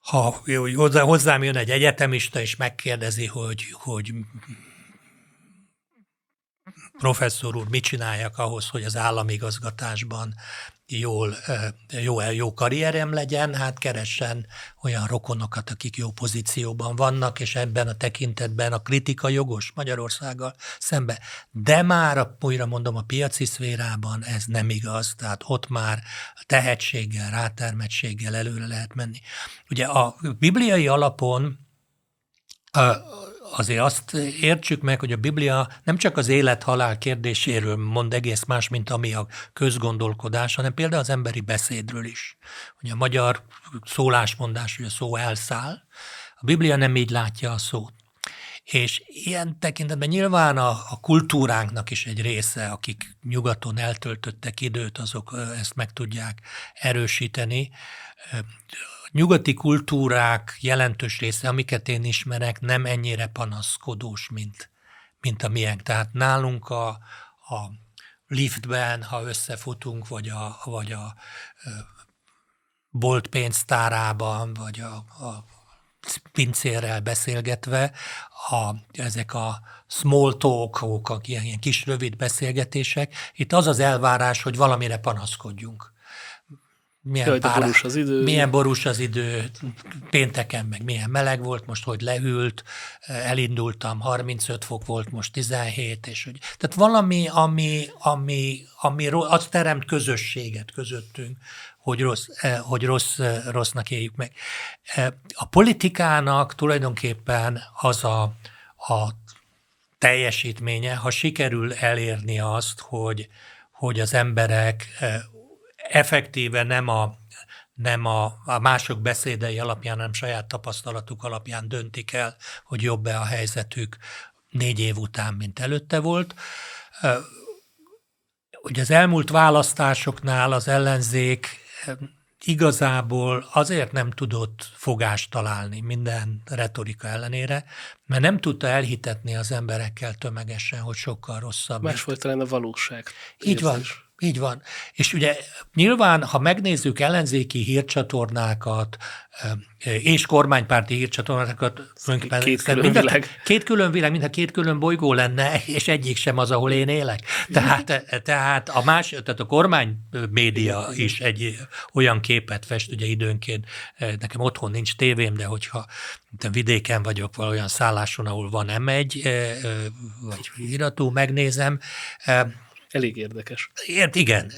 ha hozzá, hozzám jön egy egyetemista, és megkérdezi, hogy, hogy professzor úr, mit csináljak ahhoz, hogy az államigazgatásban jól, jó, jó karrierem legyen, hát keressen olyan rokonokat, akik jó pozícióban vannak, és ebben a tekintetben a kritika jogos Magyarországgal szembe. De már, újra mondom, a piaci szférában ez nem igaz, tehát ott már tehetséggel, rátermettséggel előre lehet menni. Ugye a bibliai alapon azért azt értsük meg, hogy a Biblia nem csak az élet-halál kérdéséről mond egész más, mint ami a közgondolkodás, hanem például az emberi beszédről is. Ugye a magyar szólásmondás, hogy a szó elszáll, a Biblia nem így látja a szót. És ilyen tekintetben nyilván a, a kultúránknak is egy része, akik nyugaton eltöltöttek időt, azok ezt meg tudják erősíteni nyugati kultúrák jelentős része, amiket én ismerek, nem ennyire panaszkodós, mint, mint a miénk. Tehát nálunk a, a liftben, ha összefutunk, vagy a, vagy a bolt pénztárában, vagy a, a pincérrel beszélgetve, a, ezek a small talk-ok, ilyen, ilyen kis rövid beszélgetések, itt az az elvárás, hogy valamire panaszkodjunk milyen, Jaj, pár, borús az idő. milyen borús az idő, pénteken meg milyen meleg volt, most hogy leült, elindultam, 35 fok volt, most 17, és hogy, tehát valami, ami, ami, ami az teremt közösséget közöttünk, hogy, rossz, eh, hogy rossz, eh, rossznak éljük meg. Eh, a politikának tulajdonképpen az a, a teljesítménye, ha sikerül elérni azt, hogy, hogy az emberek effektíve nem a, nem a, a mások beszédei alapján, hanem saját tapasztalatuk alapján döntik el, hogy jobb-e a helyzetük négy év után, mint előtte volt. Ugye az elmúlt választásoknál az ellenzék igazából azért nem tudott fogást találni minden retorika ellenére, mert nem tudta elhitetni az emberekkel tömegesen, hogy sokkal rosszabb. Más volt talán a valóság. Így van. Így van. És ugye nyilván, ha megnézzük ellenzéki hírcsatornákat, és kormánypárti hírcsatornákat, két külön világ. Két külön világ, mintha két külön bolygó lenne, és egyik sem az, ahol én élek. Tehát, tehát a más, tehát a kormány média is egy olyan képet fest, ugye időnként, nekem otthon nincs tévém, de hogyha vidéken vagyok olyan szálláson, ahol van M1, vagy hírató, megnézem, Elég érdekes. Ért, igen.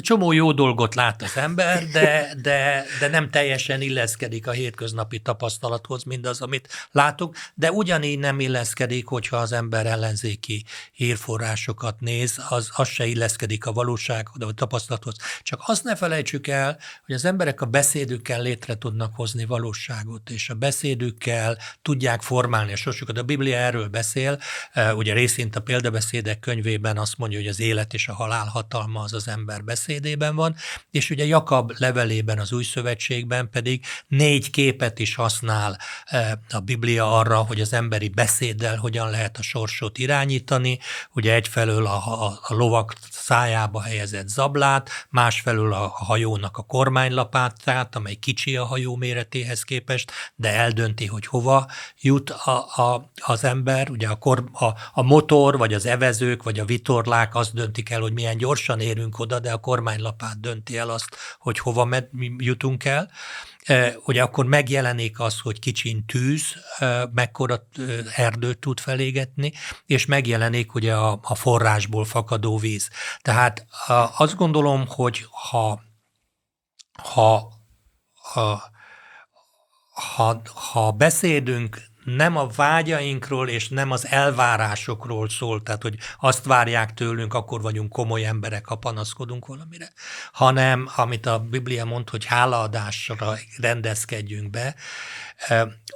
Csomó jó dolgot lát az ember, de, de, de nem teljesen illeszkedik a hétköznapi tapasztalathoz mindaz, amit látok, de ugyanígy nem illeszkedik, hogyha az ember ellenzéki hírforrásokat néz, az, az se illeszkedik a valósághoz, a tapasztalathoz. Csak azt ne felejtsük el, hogy az emberek a beszédükkel létre tudnak hozni valóságot, és a beszédükkel tudják formálni a sorsukat. A Biblia erről beszél, ugye részint a példabeszédek könyvében azt mondja, hogy az élet és a halál hatalma az az ember beszédében van, és ugye Jakab levelében az új szövetségben pedig négy képet is használ a Biblia arra, hogy az emberi beszéddel hogyan lehet a sorsot irányítani. Ugye egyfelől a, a, a lovak szájába helyezett zablát, másfelől a hajónak a kormánylapátát, amely kicsi a hajó méretéhez képest, de eldönti, hogy hova jut a, a, az ember. Ugye a, kor, a, a motor, vagy az evezők, vagy a vitorlák azt döntik el, hogy milyen gyorsan érünk oda, de a kormánylapát dönti el azt, hogy hova med, jutunk el. Ugye akkor megjelenik az, hogy kicsin tűz, mekkora erdőt tud felégetni, és megjelenik ugye a, a forrásból fakadó víz. Tehát azt gondolom, hogy ha, ha, ha, ha, ha beszédünk nem a vágyainkról és nem az elvárásokról szól, tehát hogy azt várják tőlünk, akkor vagyunk komoly emberek, ha panaszkodunk valamire, hanem amit a Biblia mond, hogy hálaadásra rendezkedjünk be,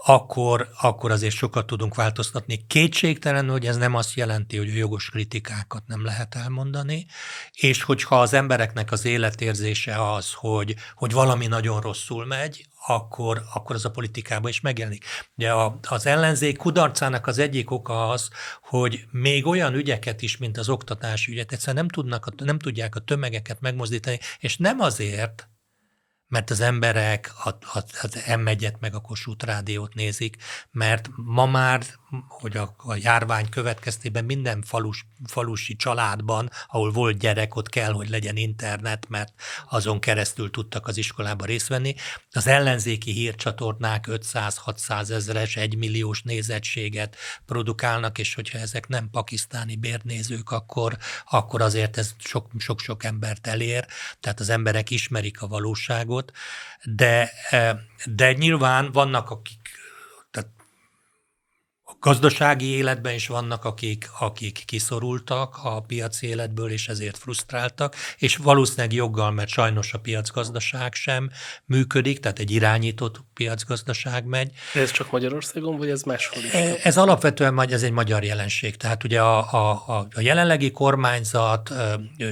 akkor, akkor azért sokat tudunk változtatni. Kétségtelen, hogy ez nem azt jelenti, hogy jogos kritikákat nem lehet elmondani, és hogyha az embereknek az életérzése az, hogy, hogy valami nagyon rosszul megy, akkor, akkor az a politikában is megjelenik. Ugye a, az ellenzék kudarcának az egyik oka az, hogy még olyan ügyeket is, mint az oktatási ügyet, egyszerűen nem, tudnak, nem tudják a tömegeket megmozdítani, és nem azért, mert az emberek az M1-et meg a Kossuth rádiót nézik, mert ma már, hogy a, a járvány következtében minden falus, falusi családban, ahol volt gyerek, ott kell, hogy legyen internet, mert azon keresztül tudtak az iskolába részt venni. Az ellenzéki hírcsatornák 500-600 ezeres, 1 milliós nézettséget produkálnak, és hogyha ezek nem pakisztáni bérnézők, akkor, akkor azért ez sok-sok embert elér, tehát az emberek ismerik a valóságot, dolgot, de, eh, de nyilván vannak, akik tehát a gazdasági életben is vannak, akik, akik kiszorultak a piaci életből, és ezért frusztráltak, és valószínűleg joggal, mert sajnos a piacgazdaság sem működik, tehát egy irányított piacgazdaság megy. Ez csak Magyarországon, vagy ez máshol is? Ez, ez alapvetően ez egy magyar jelenség. Tehát ugye a, a, a jelenlegi kormányzat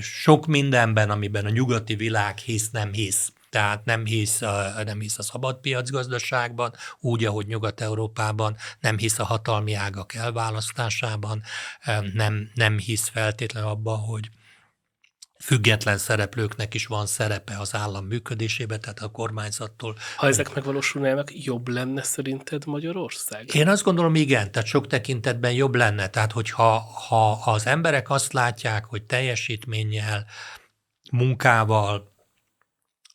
sok mindenben, amiben a nyugati világ hisz, nem hisz, tehát nem hisz, a, nem hisz a szabad piacgazdaságban, úgy, ahogy Nyugat-Európában, nem hisz a hatalmi ágak elválasztásában, nem, nem hisz feltétlenül abban, hogy független szereplőknek is van szerepe az állam működésében, tehát a kormányzattól. Ha ezek megvalósulnának, jobb lenne szerinted Magyarország? Én azt gondolom, igen, tehát sok tekintetben jobb lenne. Tehát, hogyha ha az emberek azt látják, hogy teljesítménnyel, munkával,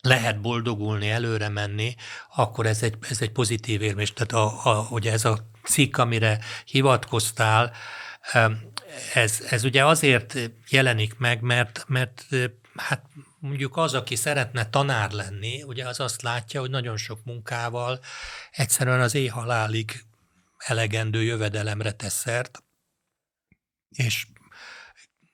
lehet boldogulni, előre menni, akkor ez egy, ez egy pozitív érmés. Tehát a, a, ugye ez a cikk, amire hivatkoztál, ez, ez ugye azért jelenik meg, mert, mert hát mondjuk az, aki szeretne tanár lenni, ugye az azt látja, hogy nagyon sok munkával egyszerűen az éjhalálig elegendő jövedelemre tesz szert, és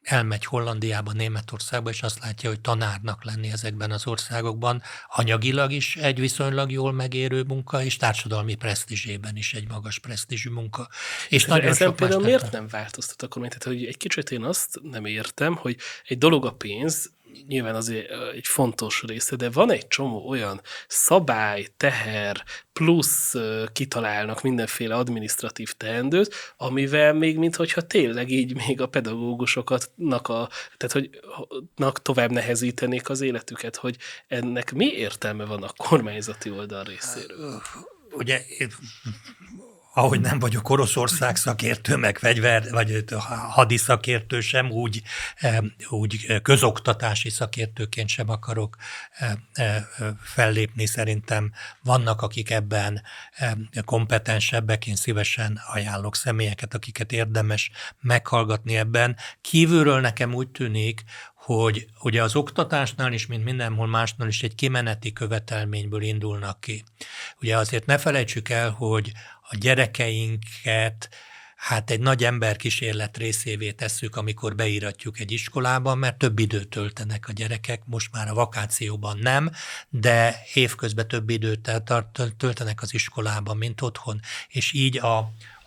elmegy Hollandiába, Németországba, és azt látja, hogy tanárnak lenni ezekben az országokban anyagilag is egy viszonylag jól megérő munka, és társadalmi presztízsében is egy magas presztízsű munka. És De nagyon ezen például miért nem változtat a kormány? Tehát, hogy egy kicsit én azt nem értem, hogy egy dolog a pénz, nyilván azért egy fontos része, de van egy csomó olyan szabály, teher, plusz kitalálnak mindenféle administratív teendőt, amivel még mintha tényleg így még a pedagógusokatnak a, tehát hogy tovább nehezítenék az életüket, hogy ennek mi értelme van a kormányzati oldal részéről? Ugye ahogy nem vagyok Oroszország szakértő, meg fegyver, vagy hadiszakértő sem, úgy, úgy közoktatási szakértőként sem akarok fellépni. Szerintem vannak, akik ebben kompetensebbek, én szívesen ajánlok személyeket, akiket érdemes meghallgatni ebben. Kívülről nekem úgy tűnik, hogy ugye az oktatásnál is, mint mindenhol másnál is egy kimeneti követelményből indulnak ki. Ugye azért ne felejtsük el, hogy a gyerekeinket hát egy nagy emberkísérlet részévé tesszük, amikor beíratjuk egy iskolában, mert több időt töltenek a gyerekek, most már a vakációban nem, de évközben több időt töltenek az iskolában, mint otthon. És így a,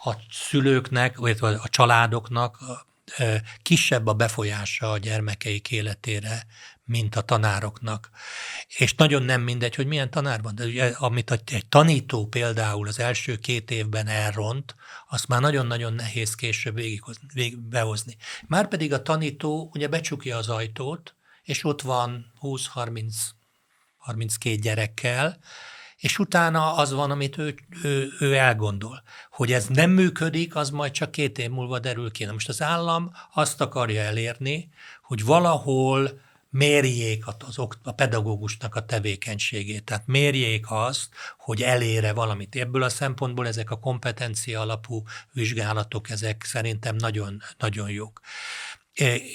a szülőknek, vagy a családoknak kisebb a befolyása a gyermekeik életére, mint a tanároknak. És nagyon nem mindegy, hogy milyen tanár van. De ugye, amit egy tanító például az első két évben elront, azt már nagyon-nagyon nehéz később végig, végig behozni. Márpedig a tanító ugye becsukja az ajtót, és ott van 20-30 32 gyerekkel, és utána az van, amit ő, ő, ő elgondol. Hogy ez nem működik, az majd csak két év múlva derül ki. Na most az állam azt akarja elérni, hogy valahol mérjék az, a pedagógusnak a tevékenységét. Tehát mérjék azt, hogy elére valamit. Ebből a szempontból ezek a kompetencia alapú vizsgálatok, ezek szerintem nagyon, nagyon jók.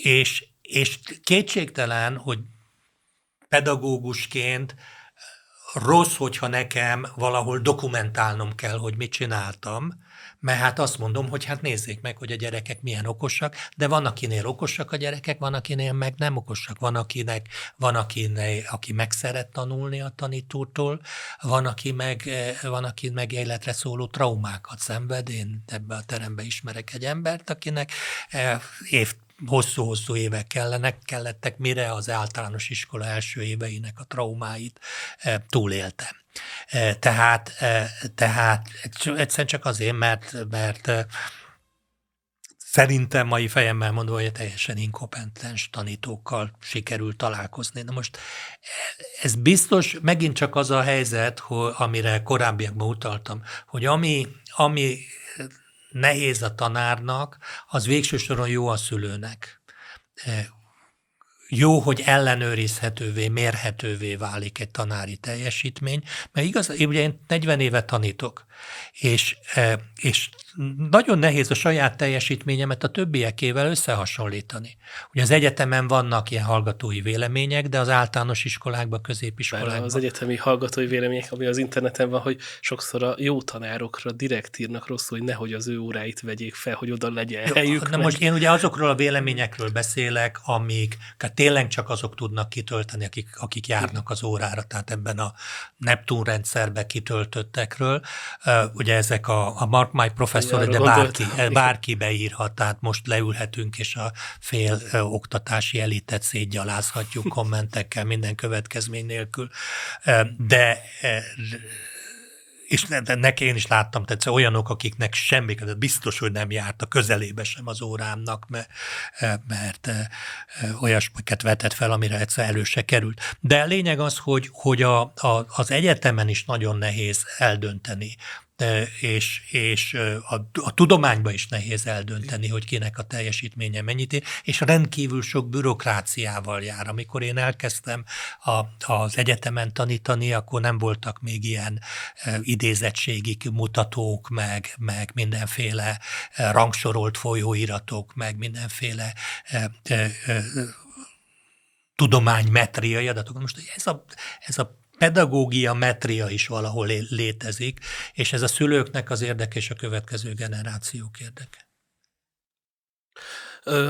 És, és kétségtelen, hogy pedagógusként rossz, hogyha nekem valahol dokumentálnom kell, hogy mit csináltam, mert hát azt mondom, hogy hát nézzék meg, hogy a gyerekek milyen okosak, de van, akinél okosak a gyerekek, van, akinél meg nem okosak. Van, akinek, van akinél, aki meg szeret tanulni a tanítótól, van, aki meg, van, aki meg életre szóló traumákat szenved. Én ebbe a terembe ismerek egy embert, akinek eh, év hosszú-hosszú évek kellenek, kellettek, mire az általános iskola első éveinek a traumáit e, túlélte. E, tehát, e, tehát egyszerűen csak azért, mert, mert Szerintem mai fejemmel mondva, hogy teljesen inkompetens tanítókkal sikerült találkozni. Na most ez biztos, megint csak az a helyzet, hogy, amire korábbiakban utaltam, hogy ami, ami nehéz a tanárnak, az végső soron jó a szülőnek. Jó, hogy ellenőrizhetővé, mérhetővé válik egy tanári teljesítmény, mert igaz, ugye én 40 éve tanítok, és, e, és nagyon nehéz a saját teljesítményemet a többiekével összehasonlítani. Ugye az egyetemen vannak ilyen hallgatói vélemények, de az általános iskolákban, középiskolákban... az egyetemi hallgatói vélemények, ami az interneten van, hogy sokszor a jó tanárokra direkt írnak rosszul, hogy nehogy az ő óráit vegyék fel, hogy oda legyen helyük. Na most én ugye azokról a véleményekről beszélek, amik tényleg csak azok tudnak kitölteni, akik, akik járnak az órára, tehát ebben a Neptun rendszerbe kitöltöttekről. Ugye ezek a, a Mark My Professor de bárki, bárki beírhat, tehát most leülhetünk, és a fél oktatási elitet szétgyalázhatjuk kommentekkel, minden következmény nélkül. De és neki én is láttam, tehát olyanok, akiknek semmi, de biztos, hogy nem járt a közelébe sem az órámnak, mert, mert olyasmiket vetett fel, amire egyszer elő se került. De lényeg az, hogy, hogy a, a, az egyetemen is nagyon nehéz eldönteni, és, és a, a tudományban is nehéz eldönteni, hogy kinek a teljesítménye mennyit ér, és rendkívül sok bürokráciával jár. Amikor én elkezdtem a, az egyetemen tanítani, akkor nem voltak még ilyen idézettségi mutatók, meg, meg mindenféle rangsorolt folyóiratok, meg mindenféle tudománymetriai adatok. Most ez a, ez a pedagógia metria is valahol létezik, és ez a szülőknek az érdeke és a következő generációk érdeke.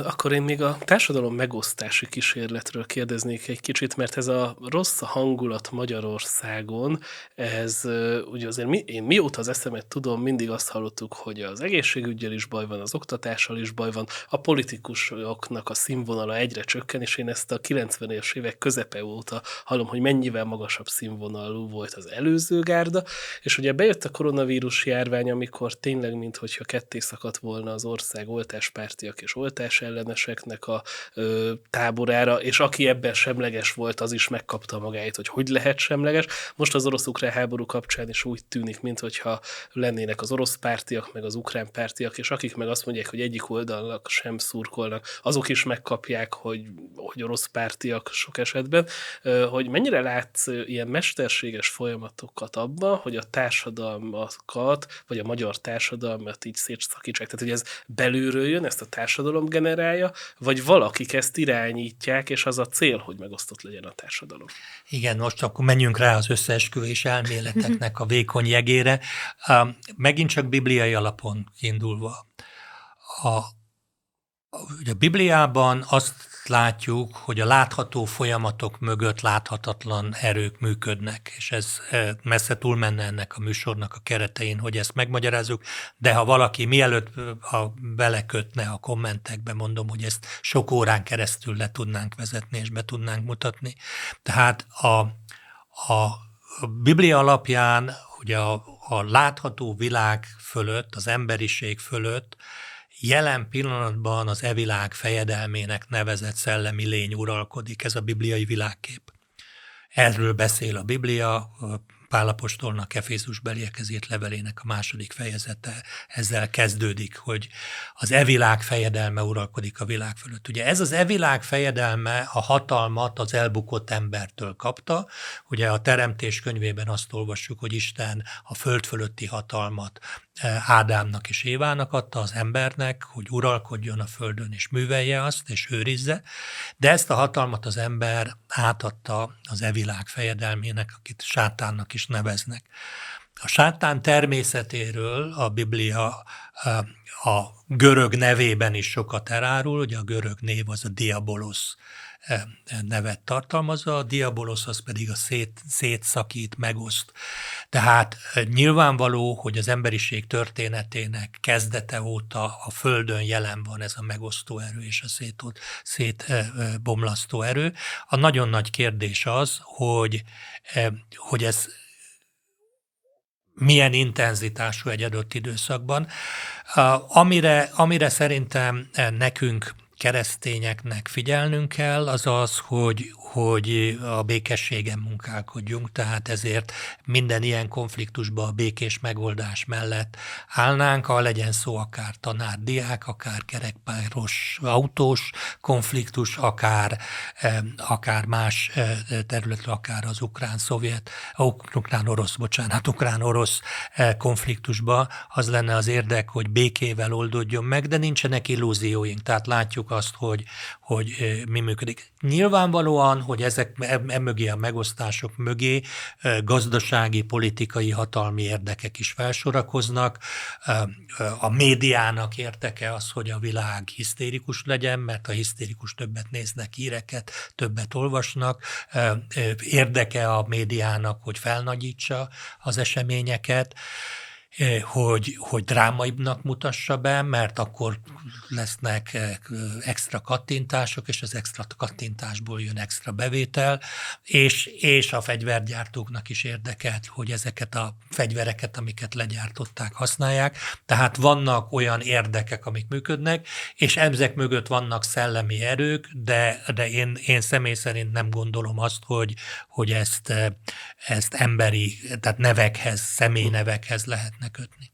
Akkor én még a társadalom megosztási kísérletről kérdeznék egy kicsit, mert ez a rossz hangulat Magyarországon, ez ugye azért mi, én mióta az eszemet tudom, mindig azt hallottuk, hogy az egészségügyel is baj van, az oktatással is baj van, a politikusoknak a színvonala egyre csökken, és én ezt a 90-es évek közepe óta hallom, hogy mennyivel magasabb színvonalú volt az előző gárda, és ugye bejött a koronavírus járvány, amikor tényleg, mintha ketté szakadt volna az ország oltáspártiak és oltás alkotás elleneseknek a ö, táborára, és aki ebben semleges volt, az is megkapta magáit, hogy hogy lehet semleges. Most az orosz-ukrán háború kapcsán is úgy tűnik, mintha lennének az orosz pártiak, meg az ukrán pártiak, és akik meg azt mondják, hogy egyik oldalnak sem szurkolnak, azok is megkapják, hogy, hogy orosz pártiak sok esetben, hogy mennyire látsz ilyen mesterséges folyamatokat abban, hogy a társadalmakat, vagy a magyar társadalmat így szétszakítsák. Tehát, hogy ez belülről jön, ezt a társadalom generálja, vagy valakik ezt irányítják, és az a cél, hogy megosztott legyen a társadalom. Igen, most akkor menjünk rá az összeesküvés elméleteknek a vékony jegére. Megint csak bibliai alapon indulva. A, ugye a Bibliában azt látjuk, hogy a látható folyamatok mögött láthatatlan erők működnek, és ez e, messze túlmenne ennek a műsornak a keretein, hogy ezt megmagyarázzuk, de ha valaki mielőtt ha belekötne a kommentekbe, mondom, hogy ezt sok órán keresztül le tudnánk vezetni, és be tudnánk mutatni. Tehát a, a Biblia alapján, ugye a, a látható világ fölött, az emberiség fölött jelen pillanatban az evilág fejedelmének nevezett szellemi lény uralkodik, ez a bibliai világkép. Erről beszél a Biblia, Pálapostolnak Efézus beliekez levelének a második fejezete ezzel kezdődik, hogy az evilág fejedelme uralkodik a világ fölött. Ugye ez az evilág fejedelme a hatalmat az elbukott embertől kapta. Ugye a Teremtés könyvében azt olvassuk, hogy Isten a föld fölötti hatalmat Ádámnak és Évának adta az embernek, hogy uralkodjon a földön és művelje azt, és őrizze, de ezt a hatalmat az ember átadta az evilág fejedelmének, akit sátánnak is neveznek. A sátán természetéről a Biblia a görög nevében is sokat elárul, ugye a görög név az a diabolos nevet tartalmazza, a diabolosz az pedig a szét, szétszakít, megoszt. Tehát nyilvánvaló, hogy az emberiség történetének kezdete óta a Földön jelen van ez a megosztó erő és a szét, szétbomlasztó erő. A nagyon nagy kérdés az, hogy, hogy ez milyen intenzitású egy adott időszakban. Amire, amire szerintem nekünk keresztényeknek figyelnünk kell, az az, hogy, hogy a békességen munkálkodjunk, tehát ezért minden ilyen konfliktusba a békés megoldás mellett állnánk, ha legyen szó akár tanár-diák, akár kerekpáros autós konfliktus, akár, akár más eh, területről, akár az ukrán-szovjet, ukrán-orosz, bocsánat, ukrán-orosz eh, konfliktusba, az lenne az érdek, hogy békével oldódjon meg, de nincsenek illúzióink, tehát látjuk azt, hogy, hogy mi működik. Nyilvánvalóan, hogy ezek emögé a megosztások mögé gazdasági, politikai, hatalmi érdekek is felsorakoznak. A médiának érteke az, hogy a világ hisztérikus legyen, mert a hisztérikus többet néznek híreket, többet olvasnak. Érdeke a médiának, hogy felnagyítsa az eseményeket. Eh, hogy, hogy drámaibbnak mutassa be, mert akkor lesznek eh, extra kattintások, és az extra kattintásból jön extra bevétel, és, és a fegyvergyártóknak is érdekelt, hogy ezeket a fegyvereket, amiket legyártották, használják. Tehát vannak olyan érdekek, amik működnek, és ezek mögött vannak szellemi erők, de, de én, én személy szerint nem gondolom azt, hogy, hogy ezt, eh, ezt emberi, tehát nevekhez, személynevekhez lehetne lehetne kötni.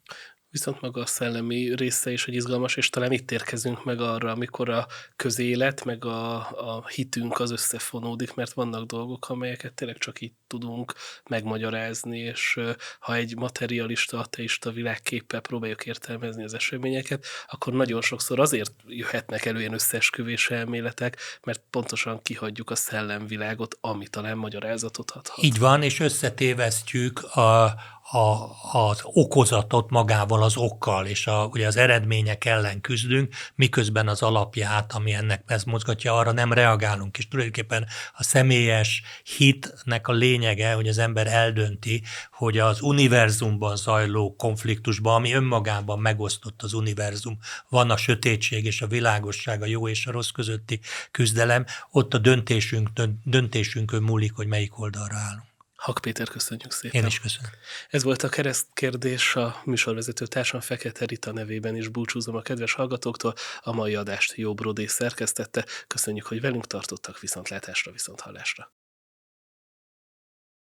Viszont maga a szellemi része is egy izgalmas, és talán itt érkezünk meg arra, amikor a közélet, meg a, a hitünk az összefonódik, mert vannak dolgok, amelyeket tényleg csak itt tudunk megmagyarázni, és ha egy materialista, ateista világképpel próbáljuk értelmezni az eseményeket, akkor nagyon sokszor azért jöhetnek elő ilyen összeesküvés elméletek, mert pontosan kihagyjuk a szellemvilágot, ami talán magyarázatot adhat. Így van, és összetévesztjük a, a, az okozatot magával az okkal, és a, ugye az eredmények ellen küzdünk, miközben az alapját, ami ennek ez mozgatja, arra nem reagálunk. És tulajdonképpen a személyes hitnek a lényege, hogy az ember eldönti, hogy az univerzumban zajló konfliktusban, ami önmagában megosztott az univerzum, van a sötétség és a világosság, a jó és a rossz közötti küzdelem, ott a döntésünk, döntésünkön múlik, hogy melyik oldalra állunk. Hak Péter, köszönjük szépen. Én is köszönöm. Ez volt a keresztkérdés a műsorvezető társam Fekete Rita nevében is búcsúzom a kedves hallgatóktól. A mai adást Jó Brodé szerkesztette. Köszönjük, hogy velünk tartottak viszontlátásra, viszont hallásra.